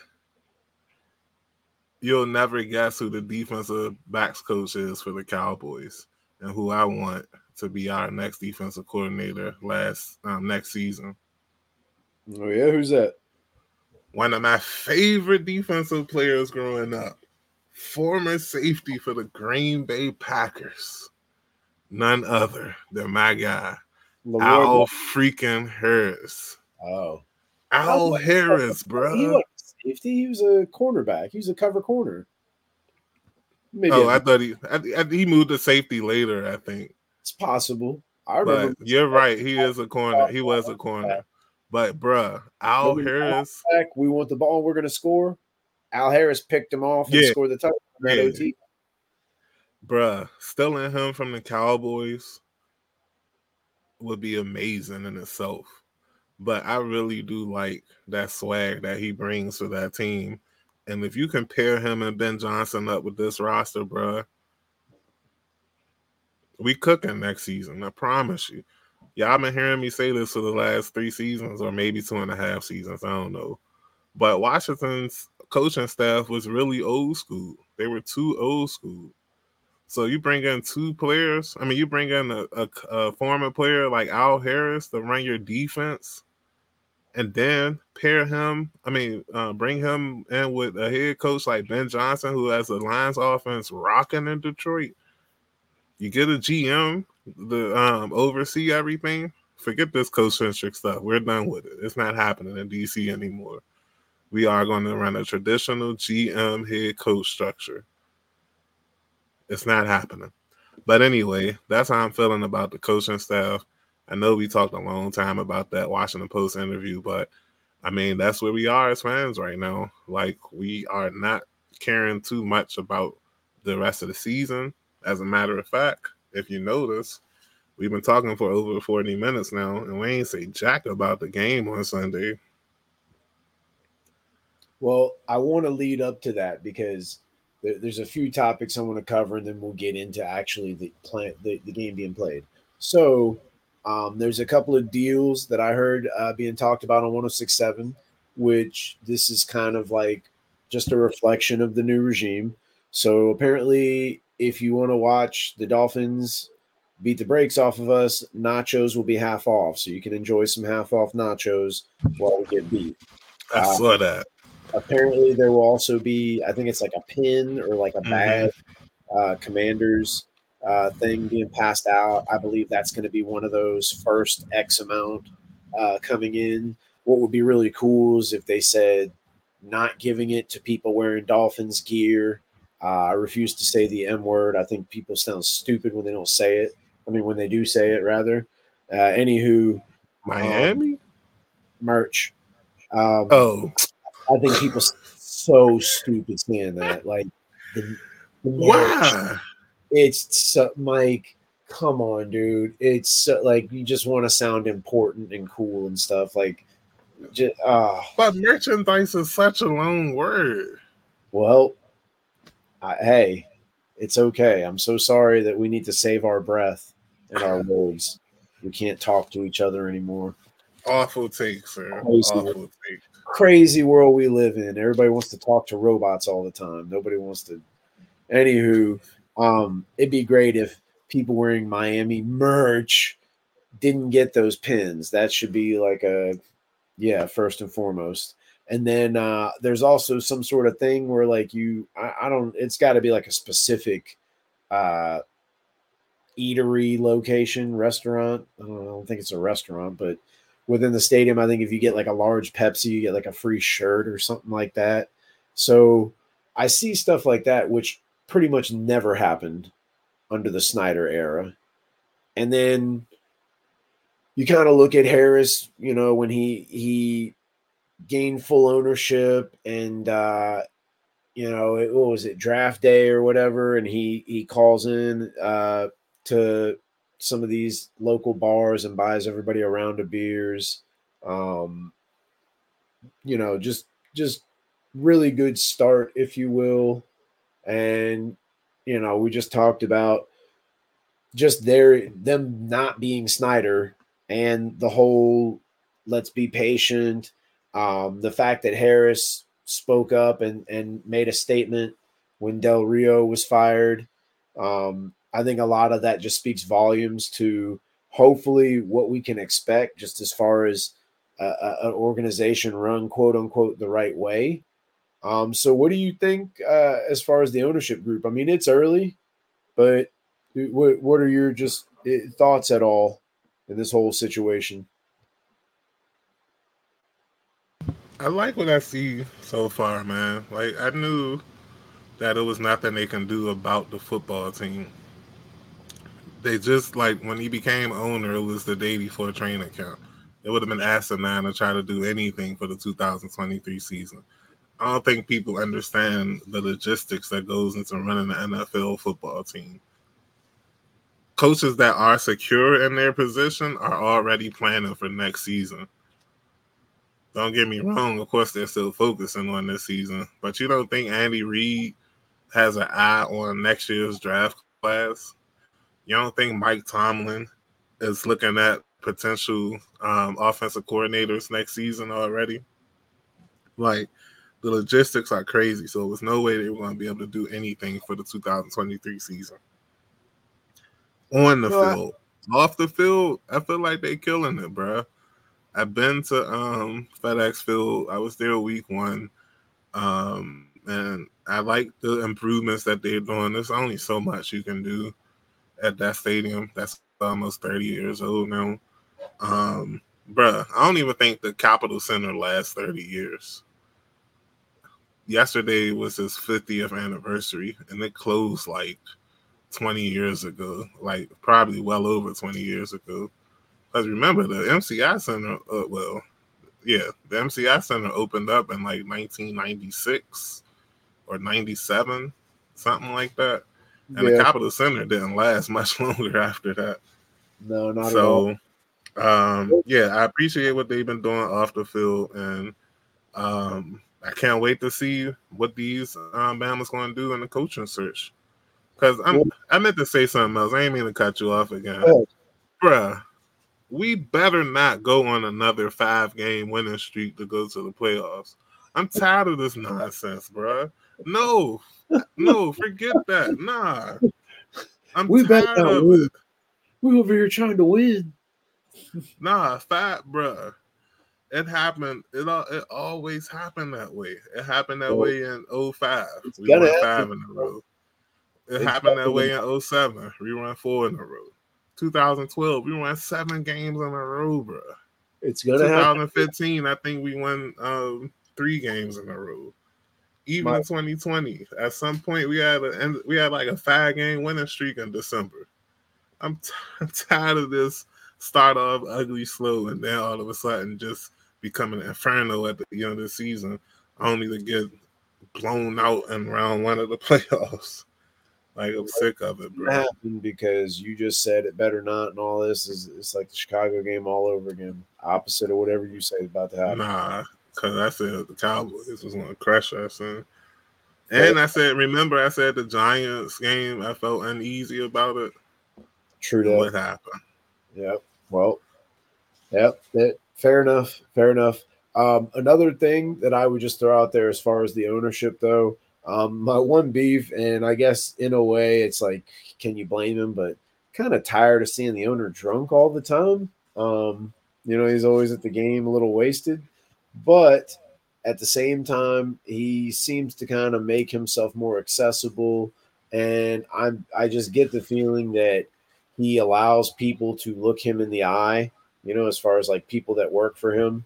you'll never guess who the defensive backs coach is for the Cowboys and who I want to be our next defensive coordinator last um, next season. Oh yeah, who's that? One of my favorite defensive players growing up, former safety for the Green Bay Packers, none other than my guy, Al freaking Harris. Oh, Al Harris, bro He was safety. He was a cornerback. He was a cover corner. Maybe oh, I thought he I, I, he moved to safety later. I think it's possible. I remember. But you're right. He is a corner. He was a corner. But bruh, Al Harris. Back, we want the ball. We're gonna score. Al Harris picked him off and yeah. scored the touchdown yeah. OT. Bruh, stealing him from the Cowboys would be amazing in itself. But I really do like that swag that he brings to that team. And if you compare him and Ben Johnson up with this roster, bruh, we cooking next season. I promise you. Y'all been hearing me say this for the last three seasons or maybe two and a half seasons. I don't know. But Washington's coaching staff was really old school. They were too old school. So you bring in two players. I mean, you bring in a, a, a former player like Al Harris to run your defense, and then pair him. I mean, uh, bring him in with a head coach like Ben Johnson, who has the Lions offense rocking in Detroit. You get a GM to um, oversee everything. Forget this coach centric stuff. We're done with it. It's not happening in DC anymore. We are going to run a traditional GM head coach structure it's not happening. But anyway, that's how I'm feeling about the coaching staff. I know we talked a long time about that Washington Post interview, but I mean, that's where we are as fans right now. Like, we are not caring too much about the rest of the season. As a matter of fact, if you notice, we've been talking for over 40 minutes now, and we ain't say jack about the game on Sunday. Well, I want to lead up to that because there's a few topics I want to cover, and then we'll get into actually the plant the, the game being played. So um, there's a couple of deals that I heard uh, being talked about on 1067, which this is kind of like just a reflection of the new regime. So apparently, if you want to watch the Dolphins beat the brakes off of us, nachos will be half off. So you can enjoy some half off nachos while we get beat. I uh, saw that apparently there will also be i think it's like a pin or like a badge mm-hmm. uh, commanders uh, thing being passed out i believe that's going to be one of those first x amount uh, coming in what would be really cool is if they said not giving it to people wearing dolphins gear uh, i refuse to say the m word i think people sound stupid when they don't say it i mean when they do say it rather uh, anywho miami um, merch um, oh I think people so stupid saying that. Like, the, the wow, it's so, Mike. Come on, dude. It's so, like you just want to sound important and cool and stuff. Like, just uh, but merchandise is such a long word. Well, I, hey, it's okay. I'm so sorry that we need to save our breath and our words. We can't talk to each other anymore. Awful take, sir. Awful take crazy world we live in. Everybody wants to talk to robots all the time. Nobody wants to. Anywho, um, it'd be great if people wearing Miami merch didn't get those pins. That should be like a, yeah, first and foremost. And then uh, there's also some sort of thing where like you, I, I don't, it's got to be like a specific uh, eatery location, restaurant. I don't, I don't think it's a restaurant, but within the stadium. I think if you get like a large Pepsi, you get like a free shirt or something like that. So I see stuff like that, which pretty much never happened under the Snyder era. And then you kind of look at Harris, you know, when he he gained full ownership and uh you know, it, what was it, draft day or whatever, and he he calls in uh to some of these local bars and buys everybody a round of beers. Um, you know, just just really good start, if you will. And you know, we just talked about just their them not being Snyder and the whole let's be patient. Um, the fact that Harris spoke up and and made a statement when Del Rio was fired. Um, I think a lot of that just speaks volumes to hopefully what we can expect just as far as an organization run quote unquote the right way. Um, so what do you think uh, as far as the ownership group? I mean, it's early, but what, what are your just eh, thoughts at all in this whole situation? I like what I see so far, man. Like I knew that it was nothing they can do about the football team they just like when he became owner, it was the day before training camp. it would have been asinine to try to do anything for the 2023 season. I don't think people understand the logistics that goes into running an NFL football team. Coaches that are secure in their position are already planning for next season. Don't get me wrong, of course they're still focusing on this season, but you don't think Andy Reid has an eye on next year's draft class? You don't think Mike Tomlin is looking at potential um, offensive coordinators next season already? Like the logistics are crazy, so there's no way they were going to be able to do anything for the 2023 season. On the field, off the field, I feel like they're killing it, bro. I've been to um, FedEx Field. I was there week one, um, and I like the improvements that they're doing. There's only so much you can do at that stadium. That's almost 30 years old now. Um, bruh, I don't even think the Capitol Center lasts 30 years. Yesterday was his 50th anniversary, and it closed like 20 years ago, like probably well over 20 years ago. Because remember, the MCI Center, uh, well, yeah, the MCI Center opened up in like 1996 or 97, something like that. And yeah. the Capitol Center didn't last much longer after that. No, not at all. so, um, yeah, I appreciate what they've been doing off the field, and um, I can't wait to see what these um, Bama's going to do in the coaching search. Because I'm, I meant to say something else. I ain't mean to cut you off again, oh. bruh we better not go on another five game winning streak to go to the playoffs. I'm tired of this nonsense, bro. No, no, forget that. Nah, I'm we tired of win. it. We over here trying to win. Nah, fat, bro. It happened. It all it always happened that way. It happened that way in 05. We won five in a row. It it's happened that way in 07. We won four in a row. 2012, we won seven games in a row, bro. It's gonna 2015, happen. I think we won um, three games in a row. Even My- 2020, at some point we had a we had like a five game winning streak in December. I'm, t- I'm tired of this start off ugly slow and then all of a sudden just becoming inferno at the end of the season, only to get blown out in round one of the playoffs. Like I'm sick of it, bro. Happened because you just said it better not, and all this is it's like the Chicago game all over again. Opposite of whatever you say about to happen. Nah, because I said the Cowboys was going to crush us, and and I said, remember, I said the Giants game. I felt uneasy about it. True that. What happened? Yep. Well. Yep. That, fair enough. Fair enough. Um, another thing that I would just throw out there, as far as the ownership, though, um, my one beef, and I guess in a way, it's like, can you blame him? But kind of tired of seeing the owner drunk all the time. Um, you know, he's always at the game a little wasted, but at the same time, he seems to kind of make himself more accessible. And I'm, I just get the feeling that he allows people to look him in the eye, you know, as far as like people that work for him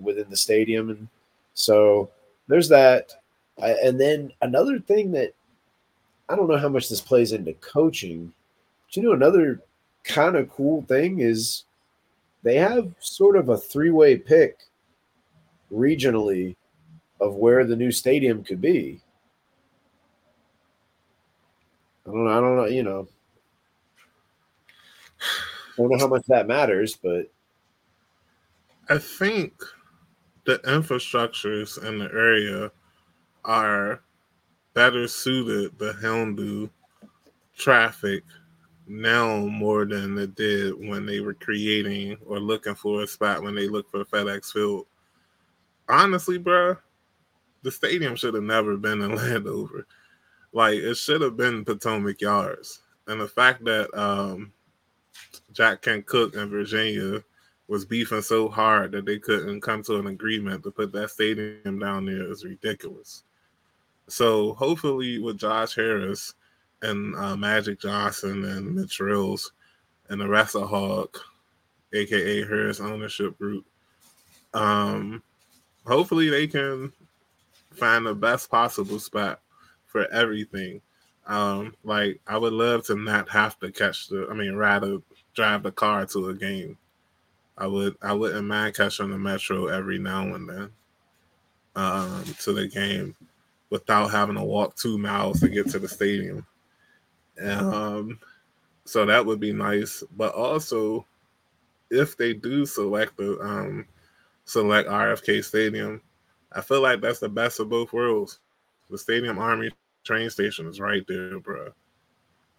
within the stadium. And so there's that and then another thing that I don't know how much this plays into coaching, but you know, another kind of cool thing is they have sort of a three way pick regionally of where the new stadium could be. I don't know. I don't know. You know, I don't know how much that matters, but I think the infrastructures in the area are better suited to handle traffic now more than it did when they were creating or looking for a spot when they looked for FedEx Field. Honestly, bro, the stadium should have never been in Landover. Like it should have been Potomac Yards. And the fact that um, Jack Kent Cooke and Virginia was beefing so hard that they couldn't come to an agreement to put that stadium down there is ridiculous. So hopefully with Josh Harris and uh, Magic Johnson and Mitch Rales and the rest of Hawk, aka Harris ownership group, um, hopefully they can find the best possible spot for everything. Um, like I would love to not have to catch the I mean rather drive the car to a game. I would I wouldn't mind catching the metro every now and then um, to the game without having to walk two miles to get to the stadium. Um, so that would be nice. But also, if they do select the um, select RFK Stadium, I feel like that's the best of both worlds. The Stadium Armory train station is right there, bro.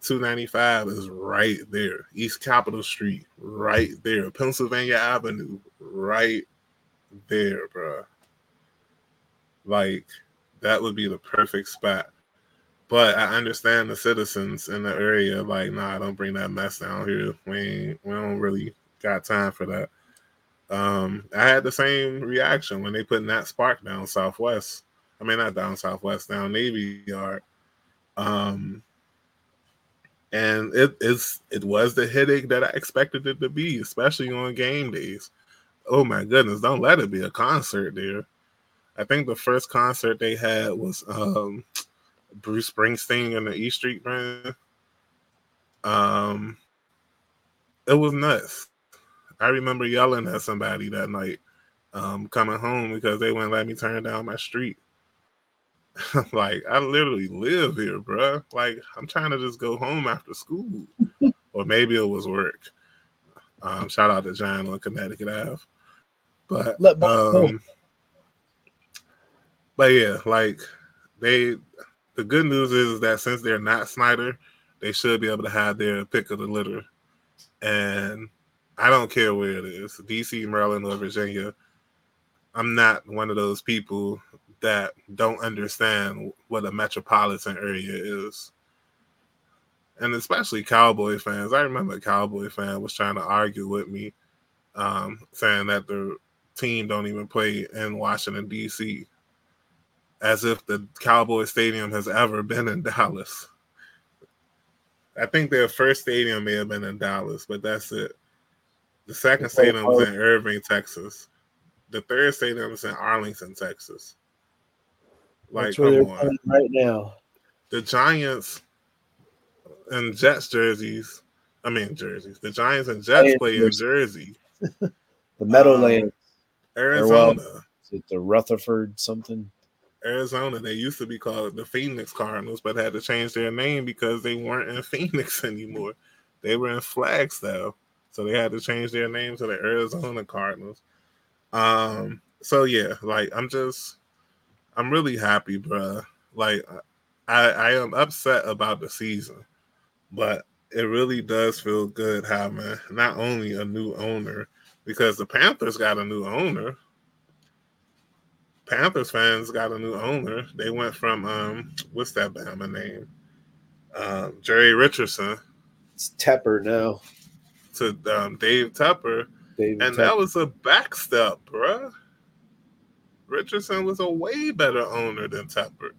295 is right there. East Capitol Street, right there. Pennsylvania Avenue, right there, bro. Like, that would be the perfect spot. But I understand the citizens in the area, like, nah, I don't bring that mess down here. We we don't really got time for that. Um, I had the same reaction when they put Nats Park down Southwest. I mean, not down Southwest, down Navy Yard. Um, and it is it was the headache that I expected it to be, especially on game days. Oh my goodness, don't let it be a concert there. I think the first concert they had was um, Bruce Springsteen and the E Street Band. Um, it was nuts. I remember yelling at somebody that night um, coming home because they wouldn't let me turn down my street. like I literally live here, bro. Like I'm trying to just go home after school, or maybe it was work. Um, shout out to John on Connecticut Ave. But um, but yeah, like they. The good news is that since they're not Snyder, they should be able to have their pick of the litter. And I don't care where it is, DC, Maryland, or Virginia. I'm not one of those people that don't understand what a metropolitan area is. And especially Cowboy fans. I remember a Cowboy fan was trying to argue with me, um, saying that the team don't even play in Washington, D.C., as if the Cowboy Stadium has ever been in Dallas. I think their first stadium may have been in Dallas, but that's it. The second stadium was in Irving, Texas. The third stadium was in Arlington, Texas. Like, they're on. right now. The Giants and Jets jerseys. I mean jerseys. The Giants and Jets play in Jersey. the Meadowlands. Um, Arizona. Is it the Rutherford something? Arizona. They used to be called the Phoenix Cardinals, but had to change their name because they weren't in Phoenix anymore. They were in Flagstaff. So they had to change their name to the Arizona Cardinals. Um, so yeah, like I'm just I'm really happy, bro. Like I, I am upset about the season, but it really does feel good having not only a new owner because the Panthers got a new owner. Panthers fans got a new owner. They went from um, what's that Bama name? Um, Jerry Richardson. It's Tepper now. To um, Dave Tepper, Dave and Tepper. that was a backstep, bruh. Richardson was a way better owner than Tepper.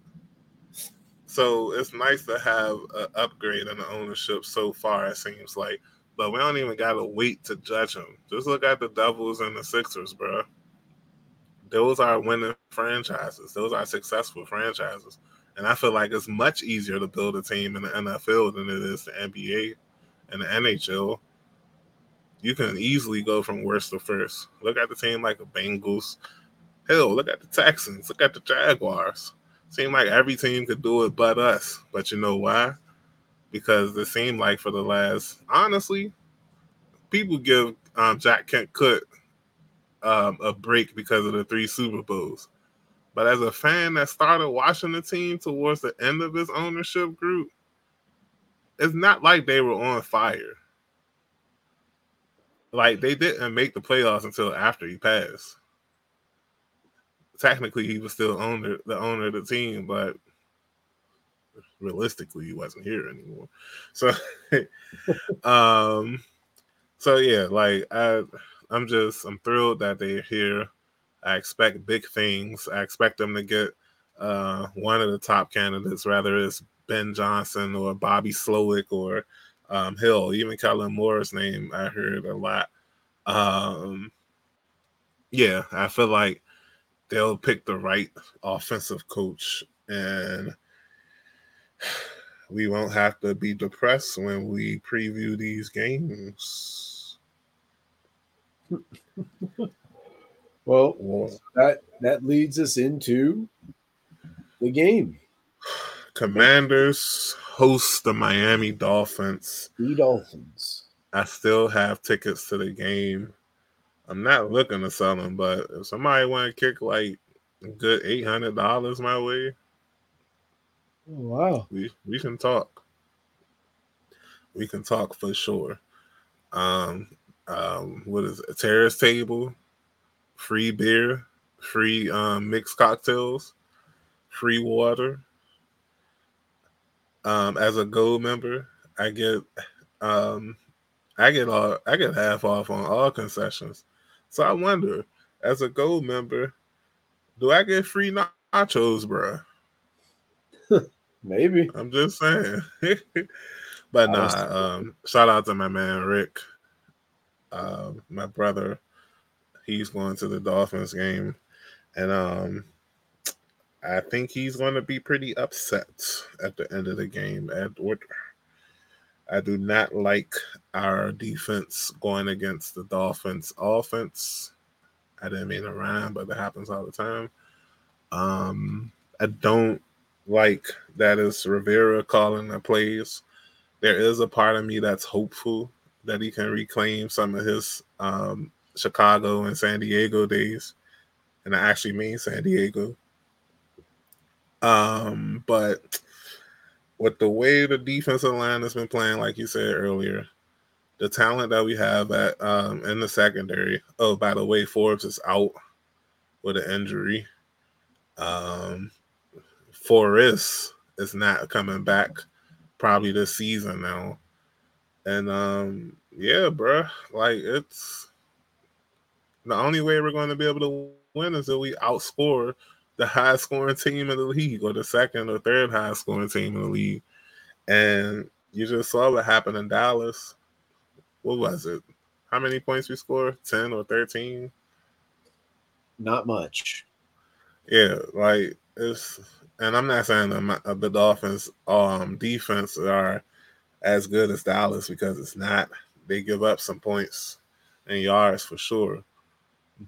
So it's nice to have an upgrade in the ownership so far, it seems like. But we don't even got to wait to judge them. Just look at the Devils and the Sixers, bro. Those are winning franchises. Those are successful franchises. And I feel like it's much easier to build a team in the NFL than it is the NBA and the NHL. You can easily go from worst to first. Look at the team like the Bengals, Hell, look at the Texans. Look at the Jaguars. Seem like every team could do it but us. But you know why? Because it seemed like for the last, honestly, people give um, Jack Kent Cooke um, a break because of the three Super Bowls. But as a fan that started watching the team towards the end of his ownership group, it's not like they were on fire. Like they didn't make the playoffs until after he passed technically he was still owner the owner of the team, but realistically he wasn't here anymore. So um so yeah, like I I'm just I'm thrilled that they're here. I expect big things. I expect them to get uh one of the top candidates, rather it's Ben Johnson or Bobby Slowik or um, Hill, even Kellen Moore's name I heard a lot. Um, yeah, I feel like they'll pick the right offensive coach and we won't have to be depressed when we preview these games. well, that that leads us into the game. Commanders host the Miami Dolphins. The Dolphins. I still have tickets to the game. I'm not looking to sell them, but if somebody want to kick like a good eight hundred dollars my way, oh, wow, we we can talk. We can talk for sure. Um, um, what is it? A terrace table, free beer, free um mixed cocktails, free water. Um, as a gold member, I get um I get all I get half off on all concessions. So I wonder, as a gold member, do I get free nachos, bro? Maybe. I'm just saying. but nah, um, shout out to my man Rick. Uh, my brother, he's going to the Dolphins game. And um I think he's going to be pretty upset at the end of the game. Edward, I do not like our defense going against the Dolphins' offense. I didn't mean to rhyme, but that happens all the time. Um, I don't like that is Rivera calling the plays. There is a part of me that's hopeful that he can reclaim some of his um, Chicago and San Diego days. And I actually mean San Diego. Um, but with the way the defensive line has been playing, like you said earlier, the talent that we have at um, in the secondary. Oh, by the way, Forbes is out with an injury. Um, Forrest is not coming back probably this season now. And um, yeah, bro, like it's the only way we're going to be able to win is if we outscore the high scoring team in the league or the second or third high scoring team in the league. And you just saw what happened in Dallas. What was it? How many points we scored? 10 or 13? Not much. Yeah, like it's and I'm not saying the, the Dolphins um defense are as good as Dallas because it's not. They give up some points and yards for sure.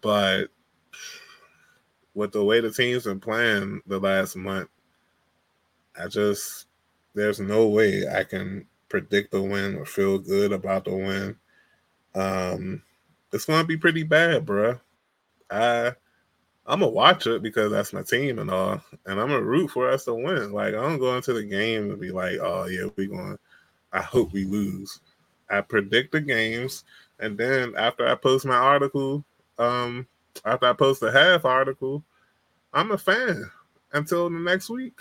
But with the way the team's been playing the last month, I just there's no way I can predict the win or feel good about the win. Um, it's gonna be pretty bad, bro. I I'm gonna watch it because that's my team and all, and I'm gonna root for us to win. Like I don't go into the game and be like, oh yeah, we going. I hope we lose. I predict the games, and then after I post my article, um, after I post the half article, I'm a fan until the next week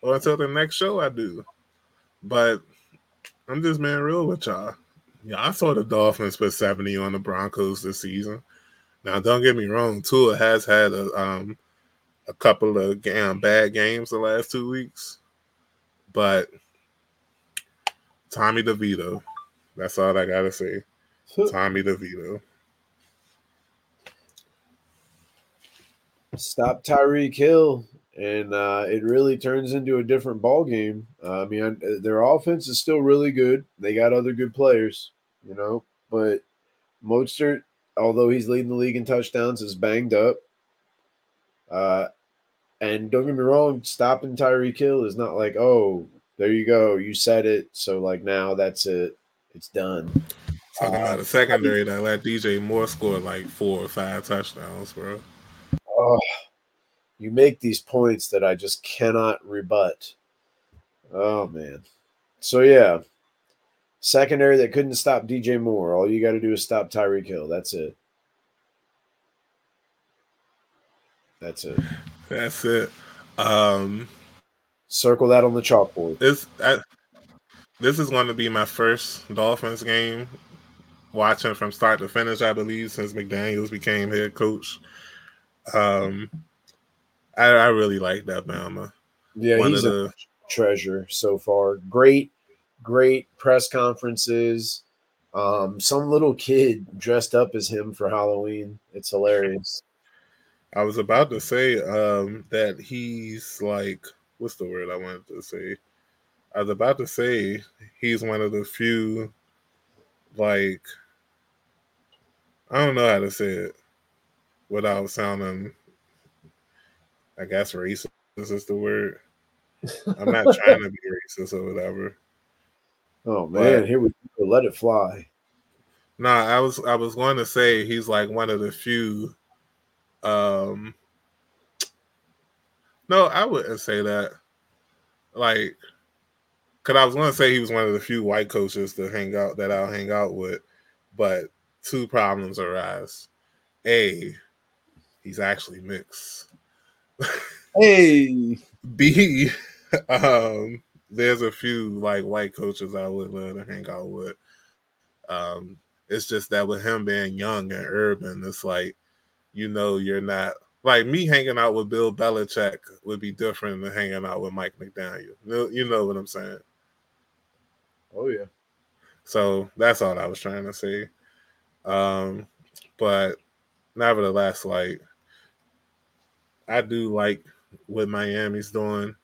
or until the next show I do. But I'm just being real with y'all. Yeah, I saw the Dolphins put 70 on the Broncos this season. Now, don't get me wrong, Tua has had a um a couple of um, bad games the last two weeks, but Tommy DeVito, that's all I gotta say. Tommy DeVito. stop Tyreek Hill, and uh, it really turns into a different ball game. Uh, I mean, their offense is still really good. They got other good players, you know, but Mostert, although he's leading the league in touchdowns, is banged up. Uh, and don't get me wrong, stopping Tyreek Hill is not like, oh, there you go, you said it, so like now that's it, it's done. Talking about a secondary that let DJ Moore score like four or five touchdowns, bro oh, you make these points that I just cannot rebut. Oh man. So yeah. Secondary that couldn't stop DJ Moore. All you got to do is stop Tyreek Hill. That's it. That's it. That's it. Um circle that on the chalkboard. This I, this is going to be my first Dolphins game watching from start to finish, I believe, since McDaniels became head coach. Um, I, I really like that Bama. Yeah, One he's a the, treasure so far. Great, great press conferences. Um, some little kid dressed up as him for Halloween. It's hilarious. I was about to say um, that he's like, what's the word I wanted to say? I was about to say he's one of the few, like, I don't know how to say it without sounding, I guess, racist is the word. I'm not trying to be racist or whatever. Oh man, but, here we go. Let it fly. Nah, I was I was going to say he's like one of the few. Um, no, I wouldn't say that. Like, cause I was going to say he was one of the few white coaches to hang out that I'll hang out with, but two problems arise. A, he's actually mixed. Hey. B, um, there's a few like white coaches I would love to hang out with. Um, it's just that with him being young and urban, it's like you know you're not like me hanging out with Bill Belichick would be different than hanging out with Mike McDaniel. You know what I'm saying? Oh yeah. So that's all I was trying to say. Um, but nevertheless, like I do like what Miami's doing.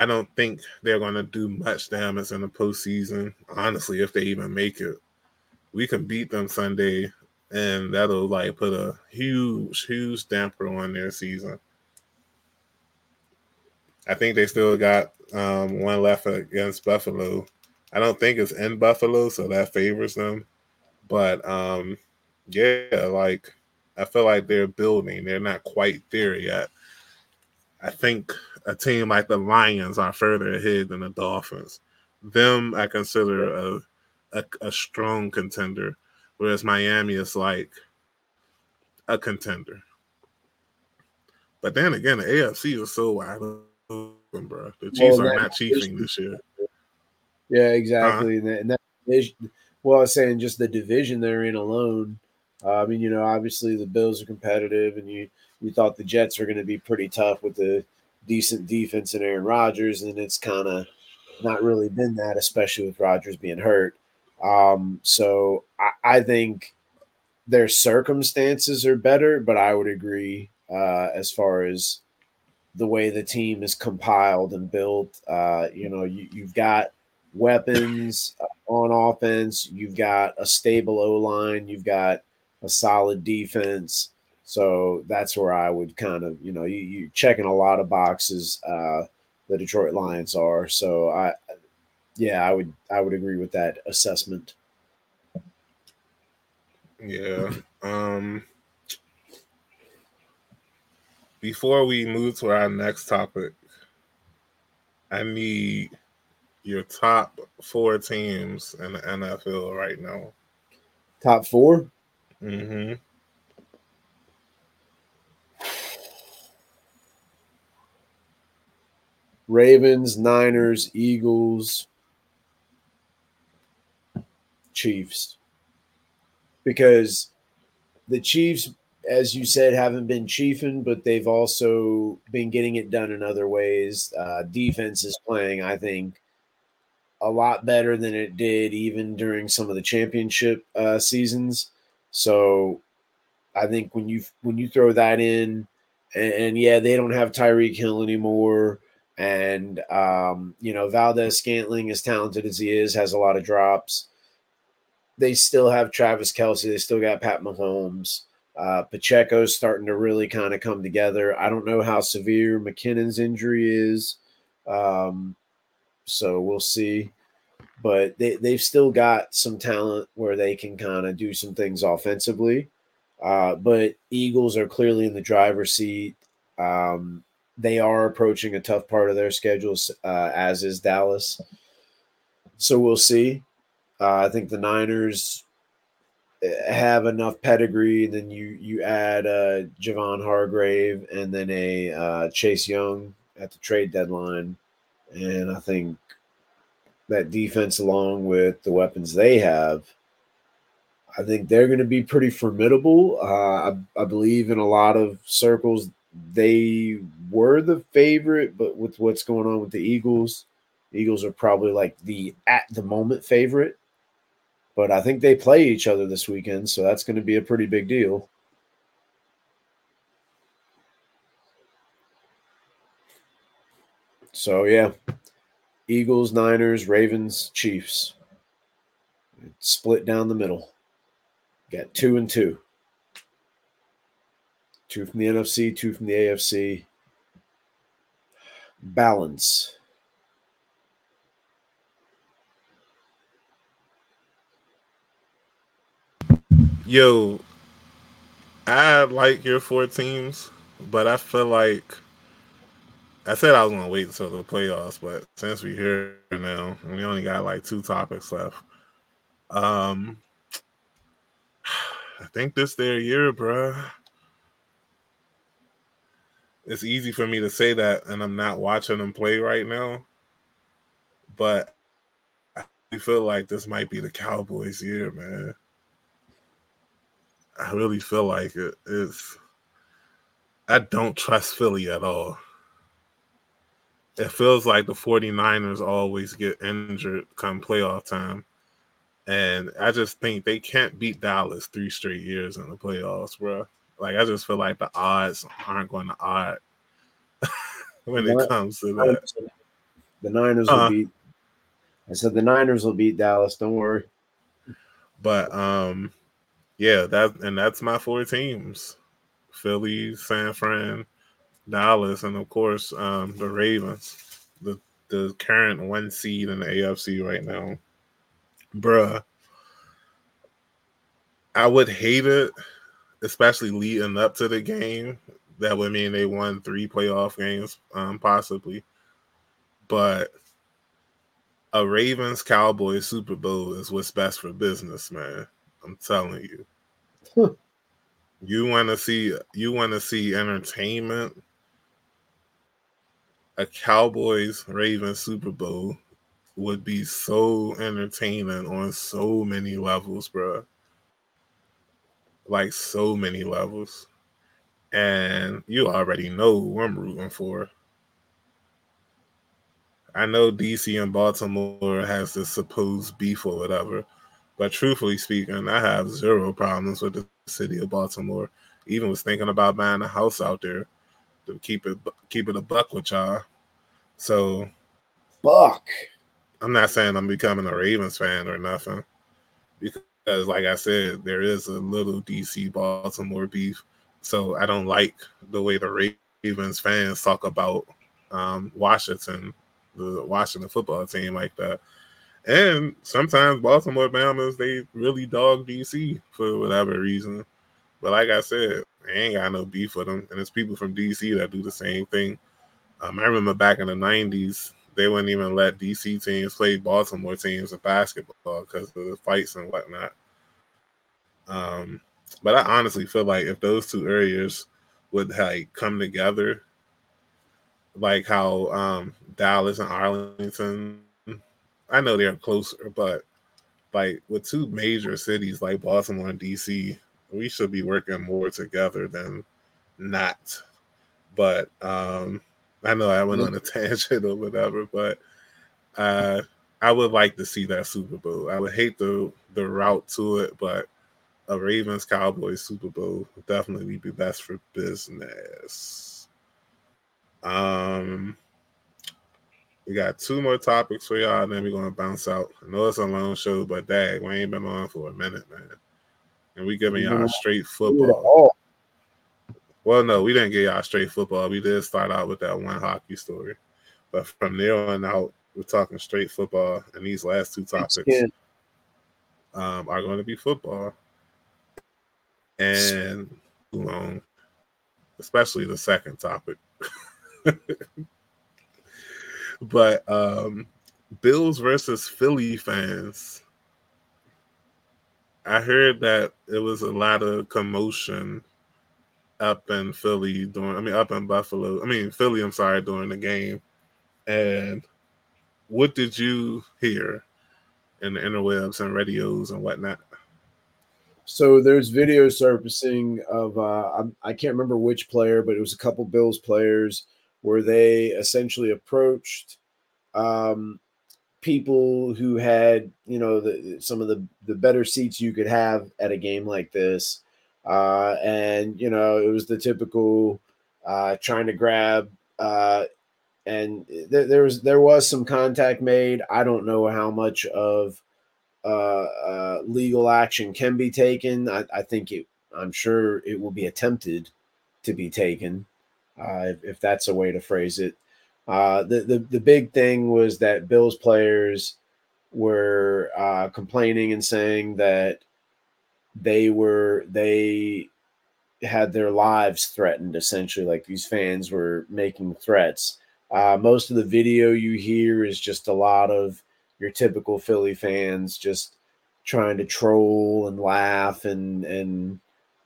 I don't think they're going to do much damage in the postseason. Honestly, if they even make it, we can beat them Sunday, and that'll like put a huge, huge damper on their season. I think they still got um, one left against Buffalo. I don't think it's in Buffalo, so that favors them. But um, yeah, like I feel like they're building. They're not quite there yet. I think a team like the Lions are further ahead than the Dolphins. Them I consider a a, a strong contender, whereas Miami is like a contender. But then again, the AFC is so wide open, bro. The Chiefs well, are not chiefing this year. Yeah, exactly. Uh-huh. And that, division, well, I was saying just the division they're in alone. Uh, I mean, you know, obviously the Bills are competitive, and you you thought the Jets were going to be pretty tough with the decent defense and Aaron Rodgers, and it's kind of not really been that, especially with Rodgers being hurt. Um, so I, I, think their circumstances are better, but I would agree uh, as far as the way the team is compiled and built. Uh, you know, you, you've got weapons on offense, you've got a stable O line, you've got a solid defense. So that's where I would kind of, you know, you, you're checking a lot of boxes. Uh, the Detroit Lions are. So I, yeah, I would, I would agree with that assessment. Yeah. Um, before we move to our next topic, I need your top four teams in the NFL right now. Top 4 Mm-hmm. Ravens, Niners, Eagles, Chiefs. Because the Chiefs, as you said, haven't been chiefing, but they've also been getting it done in other ways. Uh, defense is playing, I think, a lot better than it did even during some of the championship uh, seasons. So I think when you when you throw that in, and, and yeah, they don't have Tyreek Hill anymore. And um, you know, Valdes Scantling, as talented as he is, has a lot of drops. They still have Travis Kelce. They still got Pat Mahomes. Uh, Pacheco's starting to really kind of come together. I don't know how severe McKinnon's injury is, um, so we'll see. But they they've still got some talent where they can kind of do some things offensively. Uh, but Eagles are clearly in the driver's seat. Um, they are approaching a tough part of their schedules, uh, as is Dallas. So we'll see. Uh, I think the Niners eh, have enough pedigree. Then you you add uh, Javon Hargrave and then a uh, Chase Young at the trade deadline, and I think that defense, along with the weapons they have, I think they're going to be pretty formidable. Uh, I, I believe in a lot of circles they were the favorite, but with what's going on with the Eagles, Eagles are probably like the at the moment favorite. But I think they play each other this weekend, so that's going to be a pretty big deal. So yeah, Eagles, Niners, Ravens, Chiefs. split down the middle. Got two and two. Two from the NFC, two from the AFC. Balance. Yo, I like your four teams, but I feel like I said I was gonna wait until the playoffs, but since we're here now, we only got like two topics left. Um, I think this their year, bruh. It's easy for me to say that, and I'm not watching them play right now. But I feel like this might be the Cowboys' year, man. I really feel like it is. I don't trust Philly at all. It feels like the 49ers always get injured come playoff time. And I just think they can't beat Dallas three straight years in the playoffs, bro. Like I just feel like the odds aren't going to odd when it comes to that. The Niners will uh, beat. I said the Niners will beat Dallas. Don't worry. But um, yeah, that and that's my four teams: Philly, San Fran, Dallas, and of course um, the Ravens, the the current one seed in the AFC right now. Bruh, I would hate it, especially leading up to the game. That would mean they won three playoff games, um, possibly. But a Ravens Cowboys Super Bowl is what's best for business, man. I'm telling you. you want to see you want to see entertainment. A Cowboys Ravens Super Bowl would be so entertaining on so many levels, bro. Like so many levels. And you already know who I'm rooting for. I know DC and Baltimore has this supposed beef or whatever, but truthfully speaking, I have zero problems with the city of Baltimore. Even was thinking about buying a house out there to keep it keep it a buck with y'all. So, buck. I'm not saying I'm becoming a Ravens fan or nothing, because like I said, there is a little DC Baltimore beef. So I don't like the way the Ravens fans talk about um, Washington, the Washington football team like that. And sometimes Baltimore Bama's they really dog DC for whatever reason. But like I said, I ain't got no beef with them. And it's people from DC that do the same thing. Um, I remember back in the 90s, they wouldn't even let DC teams play Baltimore teams in basketball because of the fights and whatnot. Um, but I honestly feel like if those two areas would like come together, like how um, Dallas and Arlington, I know they're closer, but like with two major cities like Baltimore and DC, we should be working more together than not. But um, I know I went on a tangent or whatever, but uh, I would like to see that Super Bowl. I would hate the the route to it, but a Ravens Cowboys Super Bowl would definitely be best for business. Um, we got two more topics for y'all, and then we're gonna bounce out. I know it's a long show, but dang, we ain't been on for a minute, man. And we giving y'all straight football. Well, no, we didn't get y'all straight football. We did start out with that one hockey story, but from there on out, we're talking straight football. And these last two topics um, are going to be football and long, especially the second topic. but um, Bills versus Philly fans. I heard that it was a lot of commotion up in Philly during, I mean, up in Buffalo, I mean, Philly, I'm sorry, during the game. And what did you hear in the interwebs and radios and whatnot? So there's video surfacing of uh, I can't remember which player, but it was a couple Bills players where they essentially approached um, people who had you know the, some of the the better seats you could have at a game like this uh, and you know it was the typical uh, trying to grab, uh, and th- there was there was some contact made. I don't know how much of uh, uh, legal action can be taken. I, I, think it. I'm sure it will be attempted to be taken, uh, if, if, that's a way to phrase it. Uh, the, the the big thing was that Bills players were uh, complaining and saying that they were they had their lives threatened essentially like these fans were making threats uh, most of the video you hear is just a lot of your typical philly fans just trying to troll and laugh and and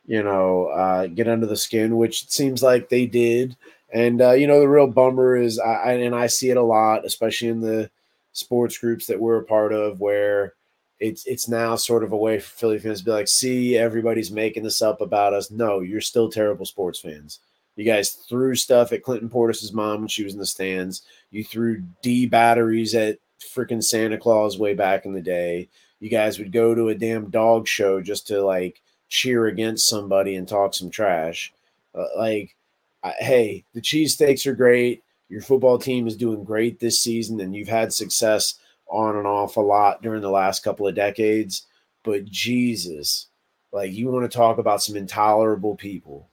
you know uh, get under the skin which it seems like they did and uh, you know the real bummer is I, and i see it a lot especially in the sports groups that we're a part of where it's it's now sort of a way for Philly fans to be like, see, everybody's making this up about us. No, you're still terrible sports fans. You guys threw stuff at Clinton Portis's mom when she was in the stands. You threw D batteries at freaking Santa Claus way back in the day. You guys would go to a damn dog show just to like cheer against somebody and talk some trash. Uh, like, I, hey, the cheesesteaks are great. Your football team is doing great this season, and you've had success on and off a lot during the last couple of decades. But Jesus, like you want to talk about some intolerable people.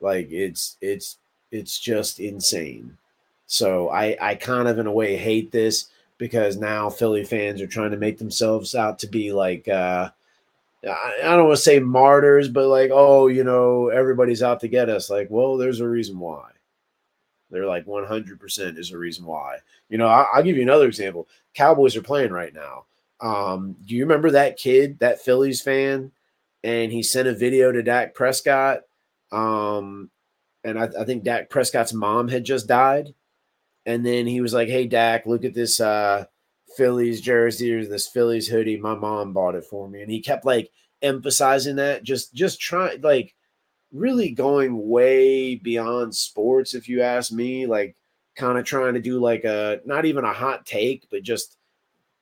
Like it's it's it's just insane. So I I kind of in a way hate this because now Philly fans are trying to make themselves out to be like uh I don't want to say martyrs, but like, oh, you know, everybody's out to get us. Like, well, there's a reason why. They're like 100% is a reason why. You know, I, will give you another example. Cowboys are playing right now. Um, do you remember that kid, that Phillies fan? And he sent a video to Dak Prescott. Um, and I, I think Dak Prescott's mom had just died. And then he was like, Hey, Dak, look at this uh, Phillies jersey or this Phillies hoodie. My mom bought it for me. And he kept like emphasizing that, just, just trying, like, really going way beyond sports, if you ask me. Like, kind of trying to do like a not even a hot take, but just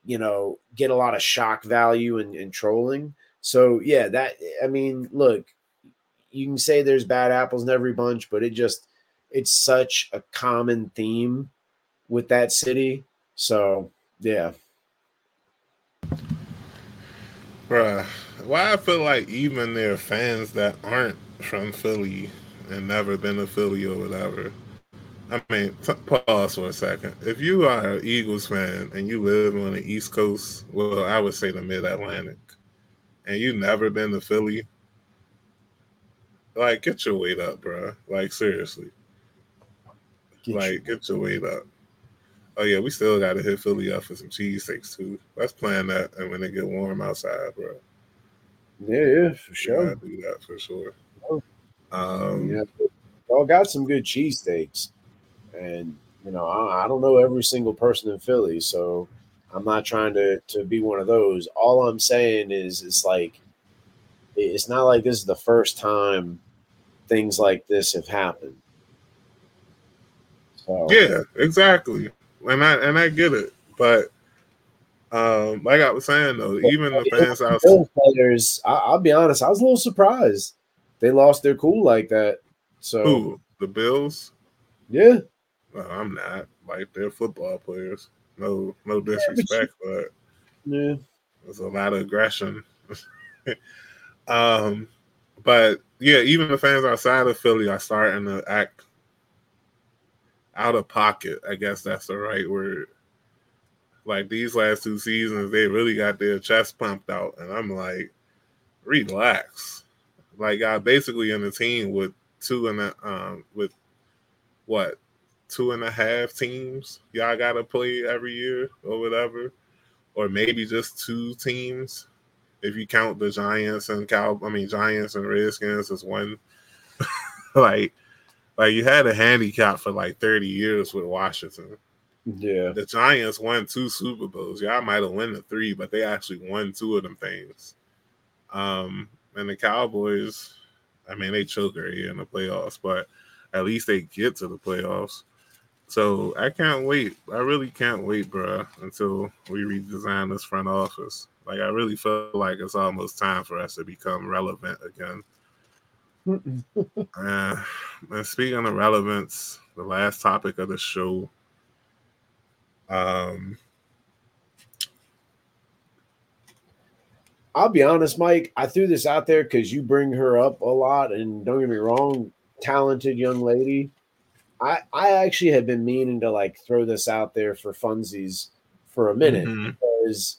you know get a lot of shock value and, and trolling. So yeah, that I mean, look, you can say there's bad apples in every bunch, but it just it's such a common theme with that city. So yeah. Bruh, why I feel like even their fans that aren't from Philly and never been to Philly or whatever. I mean, pause for a second. If you are an Eagles fan and you live on the East Coast, well, I would say the Mid Atlantic, and you've never been to Philly, like get your weight up, bro. Like seriously, get like you. get your weight up. Oh yeah, we still got to hit Philly up for some cheesesteaks too. Let's plan that, and when it get warm outside, bro. Yeah, yeah, for sure. Do that for sure. Um, yeah, y'all got some good cheesesteaks, and you know I, I, don't know every single person in Philly, so I'm not trying to to be one of those. All I'm saying is, it's like it's not like this is the first time things like this have happened. So, yeah, exactly, and I and I get it, but um, like I was saying though, even the fans out players, I, will be honest, I was a little surprised they lost their cool like that. So Who, the Bills? Yeah. No, I'm not. Like they're football players. No, no disrespect, yeah, but, yeah, there's a lot of aggression. um, but yeah, even the fans outside of Philly are starting to act out of pocket. I guess that's the right word. Like these last two seasons, they really got their chest pumped out, and I'm like, relax like I basically in a team with two and a um with what two and a half teams y'all gotta play every year or whatever, or maybe just two teams if you count the Giants and Cow. I mean Giants and Redskins as one. like, like you had a handicap for like thirty years with Washington. Yeah, the Giants won two Super Bowls. Y'all might have won the three, but they actually won two of them things. Um, and the Cowboys, I mean, they choke every year in the playoffs, but at least they get to the playoffs. So I can't wait. I really can't wait, bro, until we redesign this front office. Like I really feel like it's almost time for us to become relevant again. Uh, and speaking of relevance, the last topic of the show, um, I'll be honest, Mike. I threw this out there because you bring her up a lot, and don't get me wrong, talented young lady. I I actually have been meaning to like throw this out there for funsies for a minute mm-hmm. because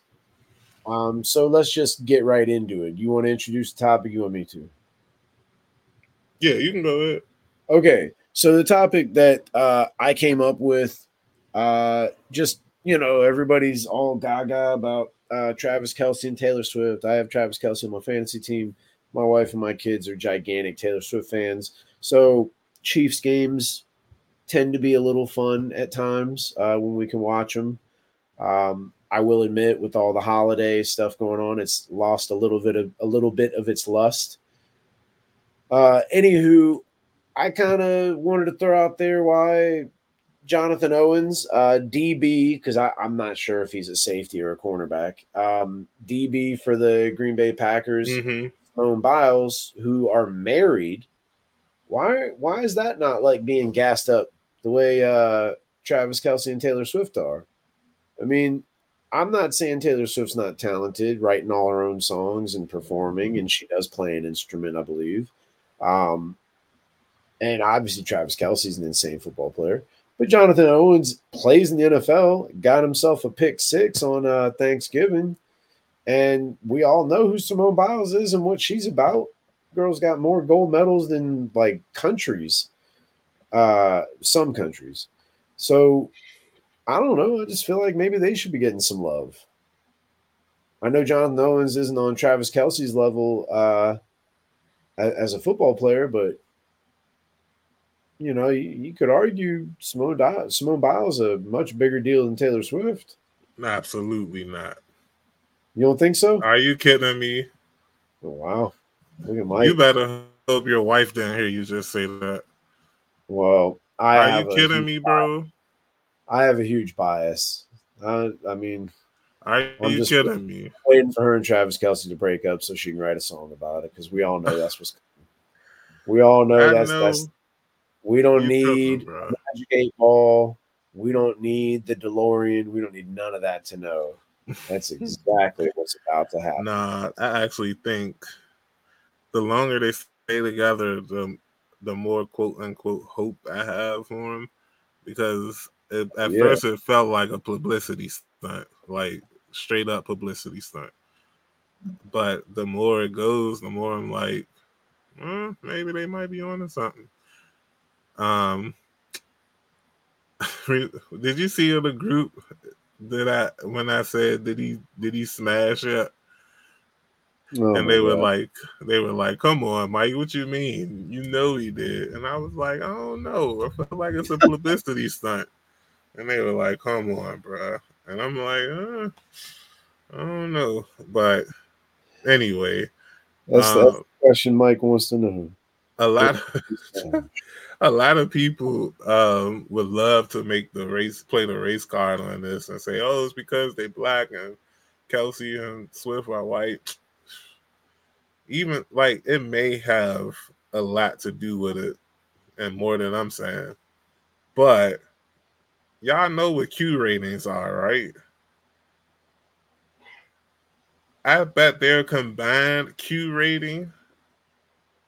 um so let's just get right into it. You want to introduce the topic? You want me to? Yeah, you can go ahead. Okay. So the topic that uh I came up with uh just you know, everybody's all gaga about uh, Travis Kelce and Taylor Swift. I have Travis Kelce on my fantasy team. My wife and my kids are gigantic Taylor Swift fans. So Chiefs games tend to be a little fun at times uh, when we can watch them. Um, I will admit, with all the holiday stuff going on, it's lost a little bit of a little bit of its lust. Uh, anywho, I kind of wanted to throw out there why Jonathan Owens, uh, DB, because I'm not sure if he's a safety or a cornerback. Um, DB for the Green Bay Packers, mm-hmm. Simone Biles, who are married. Why? Why is that not like being gassed up the way uh, Travis Kelce and Taylor Swift are? I mean, I'm not saying Taylor Swift's not talented, writing all her own songs and performing, and she does play an instrument, I believe. Um, and obviously, Travis Kelce's an insane football player. But Jonathan Owens plays in the NFL, got himself a pick six on uh, Thanksgiving. And we all know who Simone Biles is and what she's about. Girl's got more gold medals than like countries, uh, some countries. So I don't know. I just feel like maybe they should be getting some love. I know Jonathan Owens isn't on Travis Kelce's level uh, as a football player, but you know, you, you could argue Simone, Di- Simone Biles a much bigger deal than Taylor Swift. Absolutely not. You don't think so? Are you kidding me? Oh, wow. Look at Mike. You better hope your wife didn't hear you just say that. Well, I are you kidding me, bro? I have a huge bias. I, I mean, are I'm just kidding me? Waiting for her and Travis Kelce to break up so she can write a song about it because we all know that's what's. Coming. We all know I that's know. that's we don't need Magic Eight Ball. We don't need the DeLorean. We don't need none of that to know. That's exactly what's about to happen. Nah, I actually think the longer they stay together, the the more quote unquote hope I have for them. Because it, at yeah. first it felt like a publicity stunt, like straight up publicity stunt. But the more it goes, the more I'm like, mm, maybe they might be on to something. Um, did you see in the group that I when I said did he did he smash it? Oh and they were God. like, they were like, "Come on, Mike, what you mean? You know he did." And I was like, "I don't know. I feel like it's a publicity stunt." And they were like, "Come on, bro." And I'm like, uh, "I don't know." But anyway, that's, um, that's the question Mike wants to know. A lot. Of, a lot of people um, would love to make the race play the race card on this and say, "Oh, it's because they black and Kelce and Swift are white." Even like it may have a lot to do with it, and more than I'm saying. But y'all know what Q ratings are, right? I bet their combined Q rating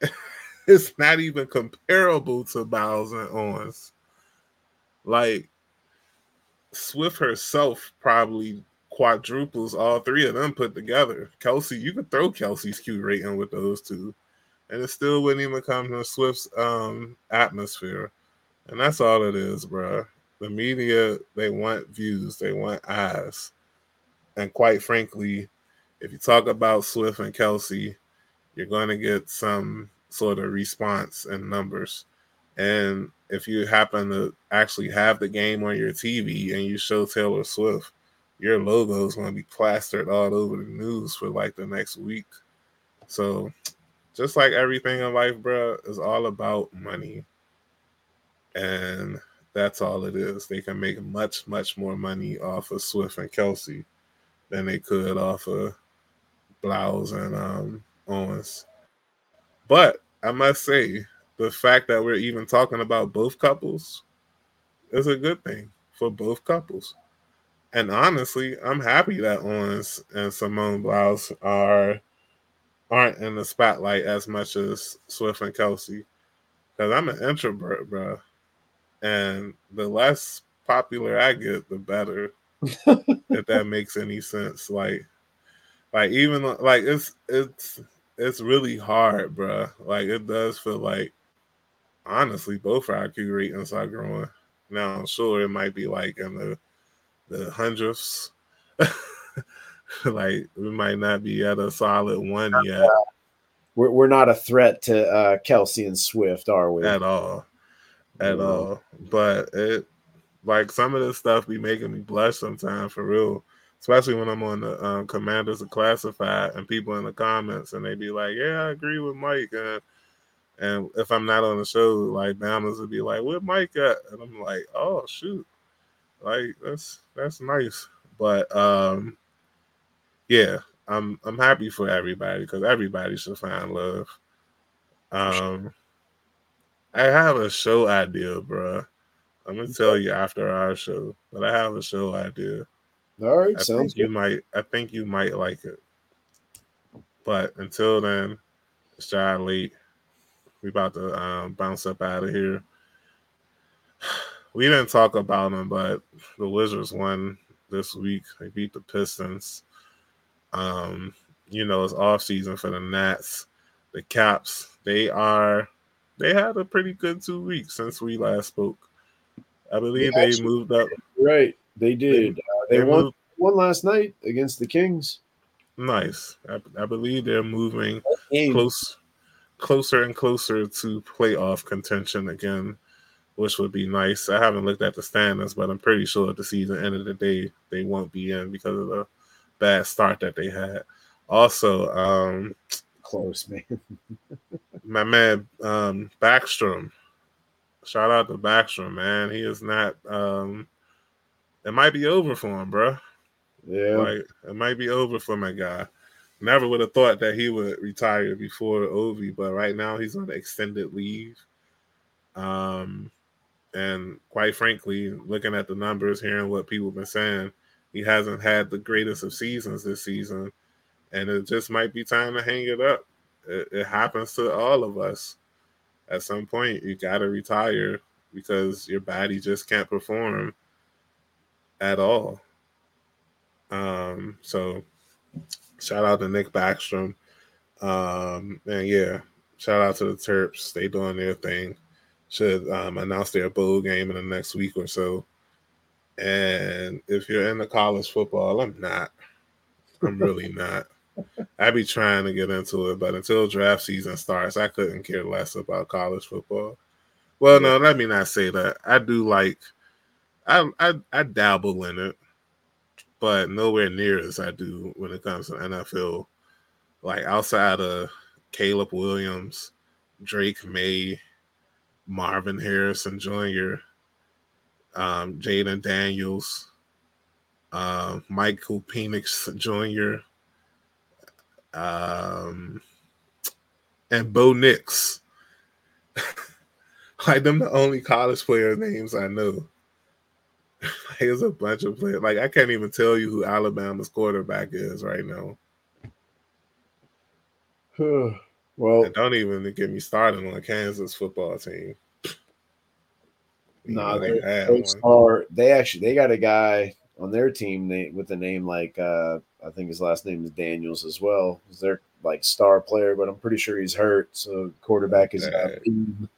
it's not even comparable to Biles and Owens. Like Swift herself probably quadruples all three of them put together. Kelce, you could throw Kelce's Q rating with those two, and it still wouldn't even come to Swift's um atmosphere. And that's all it is, bro. The media, they want views, they want eyes. And quite frankly, if you talk about Swift and Kelce, you're going to get some sort of response and numbers. And if you happen to actually have the game on your TV and you show Taylor Swift, your logo is going to be plastered all over the news for like the next week. So, just like everything in life, bro, is all about money. And that's all it is. They can make much, much more money off of Swift and Kelce than they could off of Biles and um, Owens. But I must say, the fact that we're even talking about both couples is a good thing for both couples. And honestly, I'm happy that Owens and Simone Biles are aren't in the spotlight as much as Swift and Kelce. Because I'm an introvert, bro. And the less popular I get, the better. if that makes any sense. Like, like even like it's it's it's really hard, bro. Like it does feel like honestly both our IQ ratings are growing. Now, I'm sure, it might be like in the the hundredths. like we might not be at a solid one yet. We're we're not a threat to uh, Kelce and Swift, are we? At all, at all. But it like some of this stuff be making me blush sometimes for real. Especially when I'm on the um, Commanders of Classified and people in the comments and they be like, "Yeah, I agree with Mike," and and if I'm not on the show, like Bama's would be like, "Where Mike at?" And I'm like, "Oh shoot, like that's that's nice." But um, yeah, I'm I'm happy for everybody because everybody should find love. Um, I have a show idea, bro. I'm gonna tell you after our show, but I have a show idea. All right, I sounds think good. you might. I think you might like it. But until then, it's John late. We about to um, bounce up out of here. We didn't talk about them, but the Wizards won this week. They beat the Pistons. Um, you know, it's off season for the Nats. The Caps, they are they had a pretty good two weeks since we last spoke. I believe they, actually, moved up. Right, they did. They, uh, they, they won moved, won last night against the Kings. Nice. I, I believe they're moving close, closer and closer to playoff contention again, which would be nice. I haven't looked at the standings, but I'm pretty sure at the season end of the day they won't be in because of the bad start that they had. Also, um, close man. my man um, Backstrom. Shout out to Backstrom, man. He is not. Um, it might be over for him, bro. Yeah, like it might be over for my guy. Never would have thought that he would retire before Ovi, but right now he's on extended leave. Um, and quite frankly, looking at the numbers, hearing what people have been saying, he hasn't had the greatest of seasons this season, and it just might be time to hang it up. It, it happens to all of us. At some point, you got to retire because your body just can't perform at all. Um, so shout out to Nick Backstrom. Um, and yeah, shout out to the Terps. They doing their thing. Should um, announce their bowl game in the next week or so. And if you're into college football, I'm not. I'm really not. I be trying to get into it, but until draft season starts, I couldn't care less about college football. Well, no, let me not say that. I do like I I, I dabble in it, but nowhere near as I do when it comes to NFL. Like outside of Caleb Williams, Drake Maye, Marvin Harrison Jr., um, Jayden Daniels, uh, Michael Penix Jr., um, and Bo Nix. like them, the only college player names I know. There's a bunch of players. Like I can't even tell you who Alabama's quarterback is right now. well, and don't even get me started on the Kansas football team. No, nah, they, they are. They actually they got a guy on their team they, with a name like uh, I think his last name is Daniels as well. He's their like star player, but I'm pretty sure he's hurt. So quarterback is uh, Bean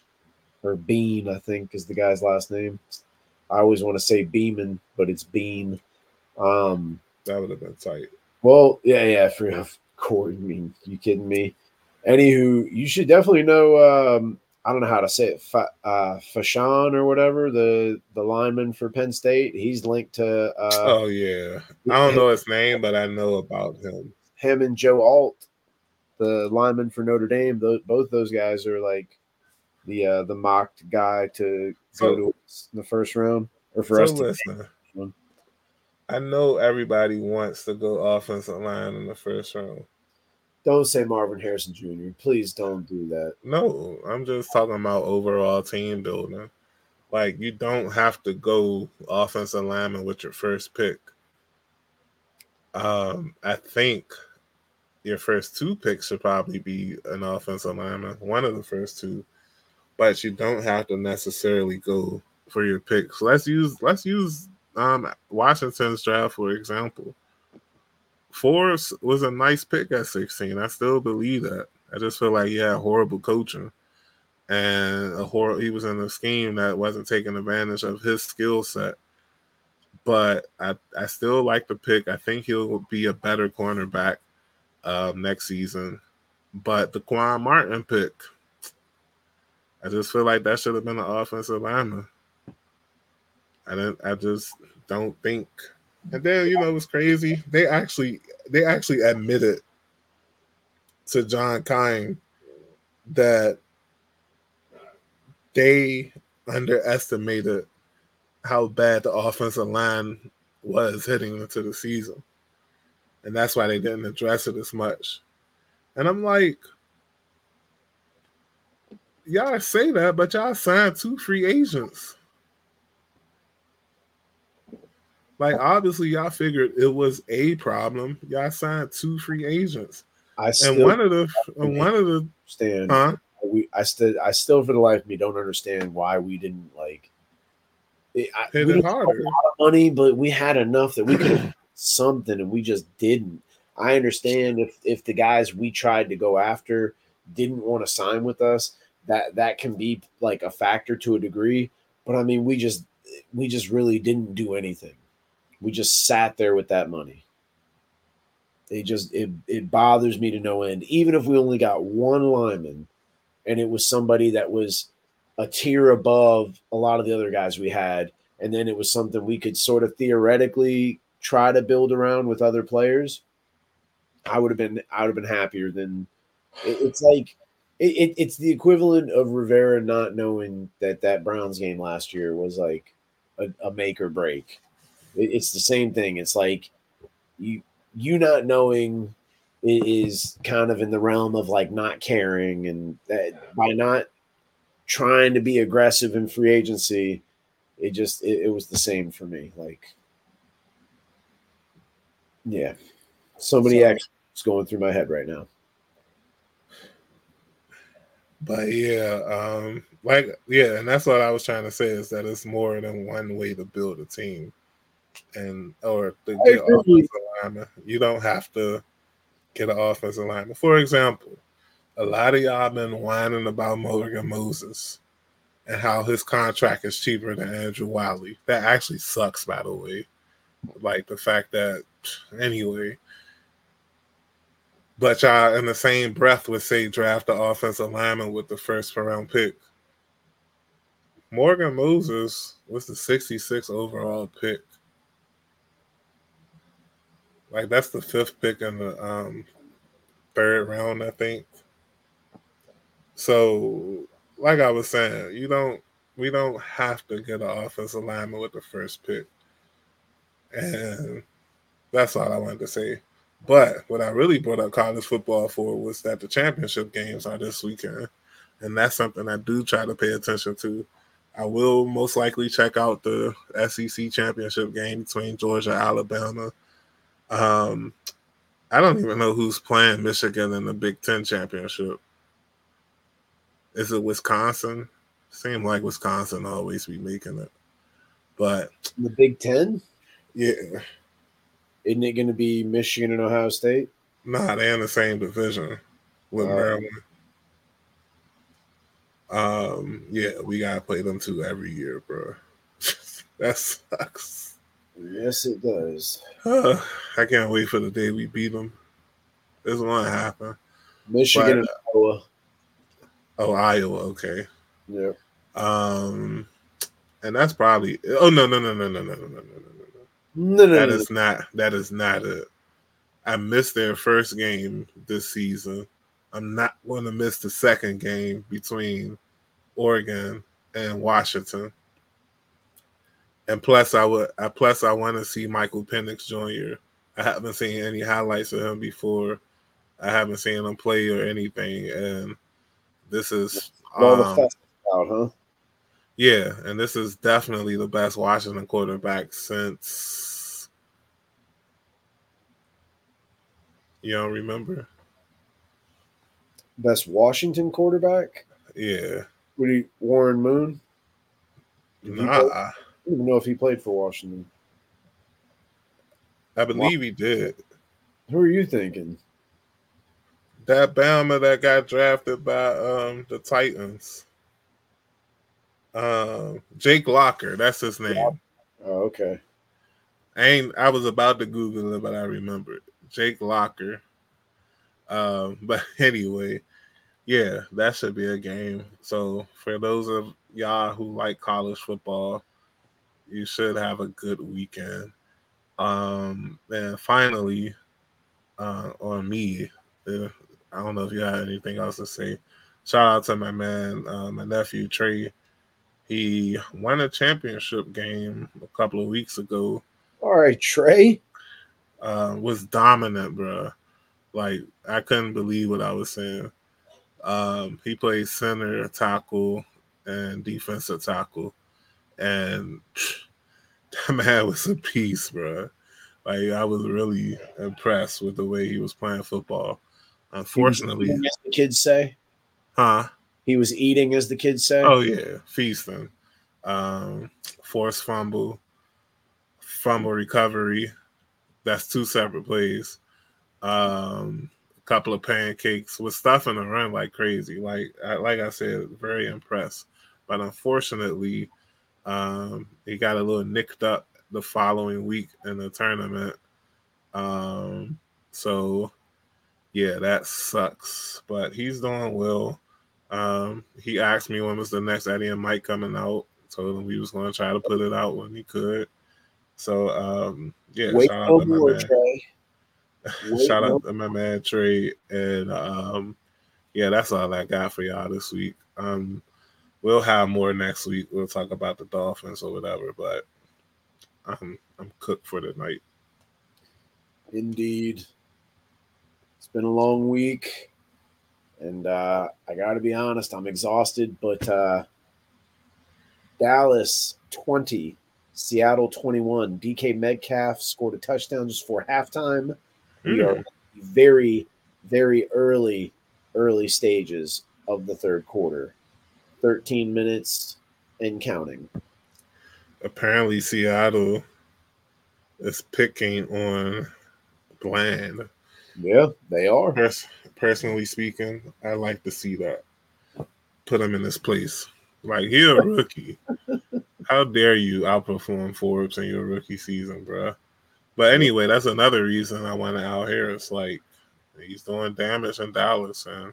or Bean, I think is the guy's last name. I always want to say Beeman, but it's Bean. Um, that would have been tight. Well, yeah, yeah, for Corey. I mean, you kidding me? Anywho, you should definitely know um, I don't know how to say it, Fa, uh, Fashawn or whatever, the the lineman for Penn State. He's linked to. Uh, oh yeah, I don't know his name, but I know about him. Him and Joe Alt, the lineman for Notre Dame. Those, both those guys are like the uh, the mocked guy to so, go to the first round or for so us. To I know everybody wants to go offensive line in the first round. Don't say Marvin Harrison Jr. Please don't do that. No, I'm just talking about overall team building. Like you don't have to go offensive lineman with your first pick. Um, I think your first two picks should probably be an offensive lineman, one of the first two, but you don't have to necessarily go for your picks. Let's use let's use um Washington's draft for example. Forbes was a nice pick at 16. I still believe that. I just feel like he had horrible coaching and a horror he was in a scheme that wasn't taking advantage of his skill set. But I, I still like the pick. I think he'll be a better cornerback uh, next season. But the Quan Martin pick, I just feel like that should have been an offensive lineman. I didn't. I just don't think. And then you know it's crazy. They actually they actually admitted to John Keim that they underestimated how bad the offensive line was heading into the season. And that's why they didn't address it as much. And I'm like, y'all say that, but y'all signed two free agents. Like obviously y'all figured it was a problem. Y'all signed two free agents. I and one of the and one of the stand huh? we I still I still for the life of me don't understand why we didn't like it, I, we didn't harder. a lot of money, but we had enough that we could something and we just didn't. I understand if if the guys we tried to go after didn't want to sign with us, that that can be like a factor to a degree. But I mean, we just we just really didn't do anything. We just sat there with that money. It just it it bothers me to no end. Even if we only got one lineman, and it was somebody that was a tier above a lot of the other guys we had, and then it was something we could sort of theoretically try to build around with other players. I would have been I would have been happier than it, it's like it, it's the equivalent of Rivera not knowing that that Browns game last year was like a, a make or break. It, it's the same thing. It's like you you not knowing is kind of in the realm of like not caring and that by not trying to be aggressive in free agency it just it, it was the same for me like yeah. So many so, actions going through my head right now. But yeah um like yeah and that's what i was trying to say is that it's more than one way to build a team and or the get offensive alignment. You don't have to get an offensive lineman. For example, a lot of y'all been whining about Morgan Moses and how his contract is cheaper than Andrew Wylie. That actually sucks, by the way. Like the fact that, anyway. But y'all, in the same breath, would say draft the offensive lineman with the first round pick. Morgan Moses was the 66 overall pick. Like that's the fifth pick in the um, third round, I think. So, like I was saying, you don't we don't have to get an offensive lineman with the first pick. And that's all I wanted to say. But what I really brought up college football for was that the championship games are this weekend. And that's something I do try to pay attention to. I will most likely check out the SEC championship game between Georgia and Alabama. Um, I don't even know who's playing Michigan in the Big Ten championship. Is it Wisconsin? Seems like Wisconsin always be making it, but the Big Ten, yeah, isn't it going to be Michigan and Ohio State? Nah, they're in the same division with uh, Maryland. Um, yeah, we gotta play them two every year, bro. that sucks. Yes, it does. Uh, I can't wait for the day we beat them. This won't happen. Michigan but, and Iowa. Oh, Iowa. Okay. Yep. Um, and that's probably. Oh no, no no no no no no no no no no no. That is not. That is not it. I missed their first game this season. I'm not going to miss the second game between Oregon and Washington. And plus, I would. I, plus, I want to see Michael Penix Jr. I haven't seen any highlights of him before. I haven't seen him play or anything, and this is um, out, huh? Yeah, and this is definitely the best Washington quarterback since You don't remember? Best Washington quarterback? Yeah. Would he Warren Moon? Nah. I don't even know if he played for Washington. I believe he did. Who are you thinking? That Bama that got drafted by um the Titans. Um Jake Locker, that's his name. Oh, okay. I ain't I was about to Google it, but I remembered. Jake Locker. Um, but anyway, yeah, that should be a game. So for those of y'all who like college football, you should have a good weekend. Um, and finally, uh, on me, uh, I don't know if you had anything else to say. Shout out to my man, uh, my nephew Trey. He won a championship game a couple of weeks ago. All right, Trey. Uh, was dominant, bro. Like I couldn't believe what I was saying. Um, he played center, tackle, and defensive tackle, and that man was a piece, bro. Like I was really impressed with the way he was playing football. Unfortunately, as the kids say, huh? He was eating, as the kids say. Oh yeah, feasting. Um, force fumble, fumble recovery. That's two separate plays. Um, a couple of pancakes with stuff in the run like crazy. Like like I said, very impressed. But unfortunately, um, he got a little nicked up the following week in the tournament. Um, so yeah, that sucks. But he's doing well. Um, he asked me when was the next Eddie and Mike coming out. Told him we was going to try to put it out when he could. So um, yeah, Wait shout out to my man. Trey. shout out to my man Trey, and um, yeah, that's all I got for y'all this week. Um, we'll have more next week. We'll talk about the Dolphins or whatever, but I'm I'm cooked for the night. Indeed. It's been a long week. And uh, I got to be honest, I'm exhausted, but uh, Dallas 20, Seattle 21. DK Metcalf scored a touchdown just for halftime. Mm. We are very, very early, early stages of the third quarter. 13 minutes and counting. Apparently, Seattle is picking on Bland. Yeah, they are. Pers- personally speaking, I like to see that. Put him in this place. Like he's a rookie. How dare you outperform Forbes in your rookie season, bro? But anyway, that's another reason I want Al Harris. Like he's doing damage in Dallas, and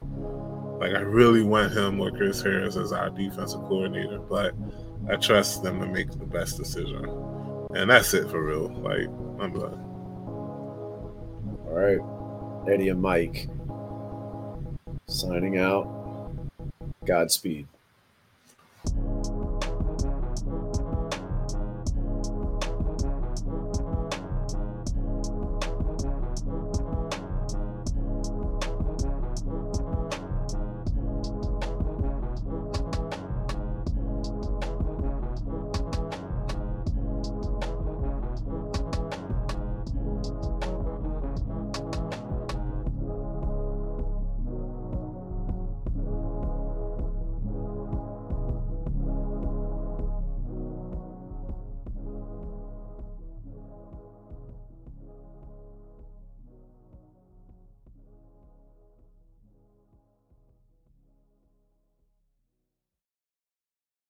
like I really want him or Chris Harris as our defensive coordinator. But I trust them to make the best decision, and that's it for real. Like I'm done. All right. Eddie and Mike signing out. Godspeed.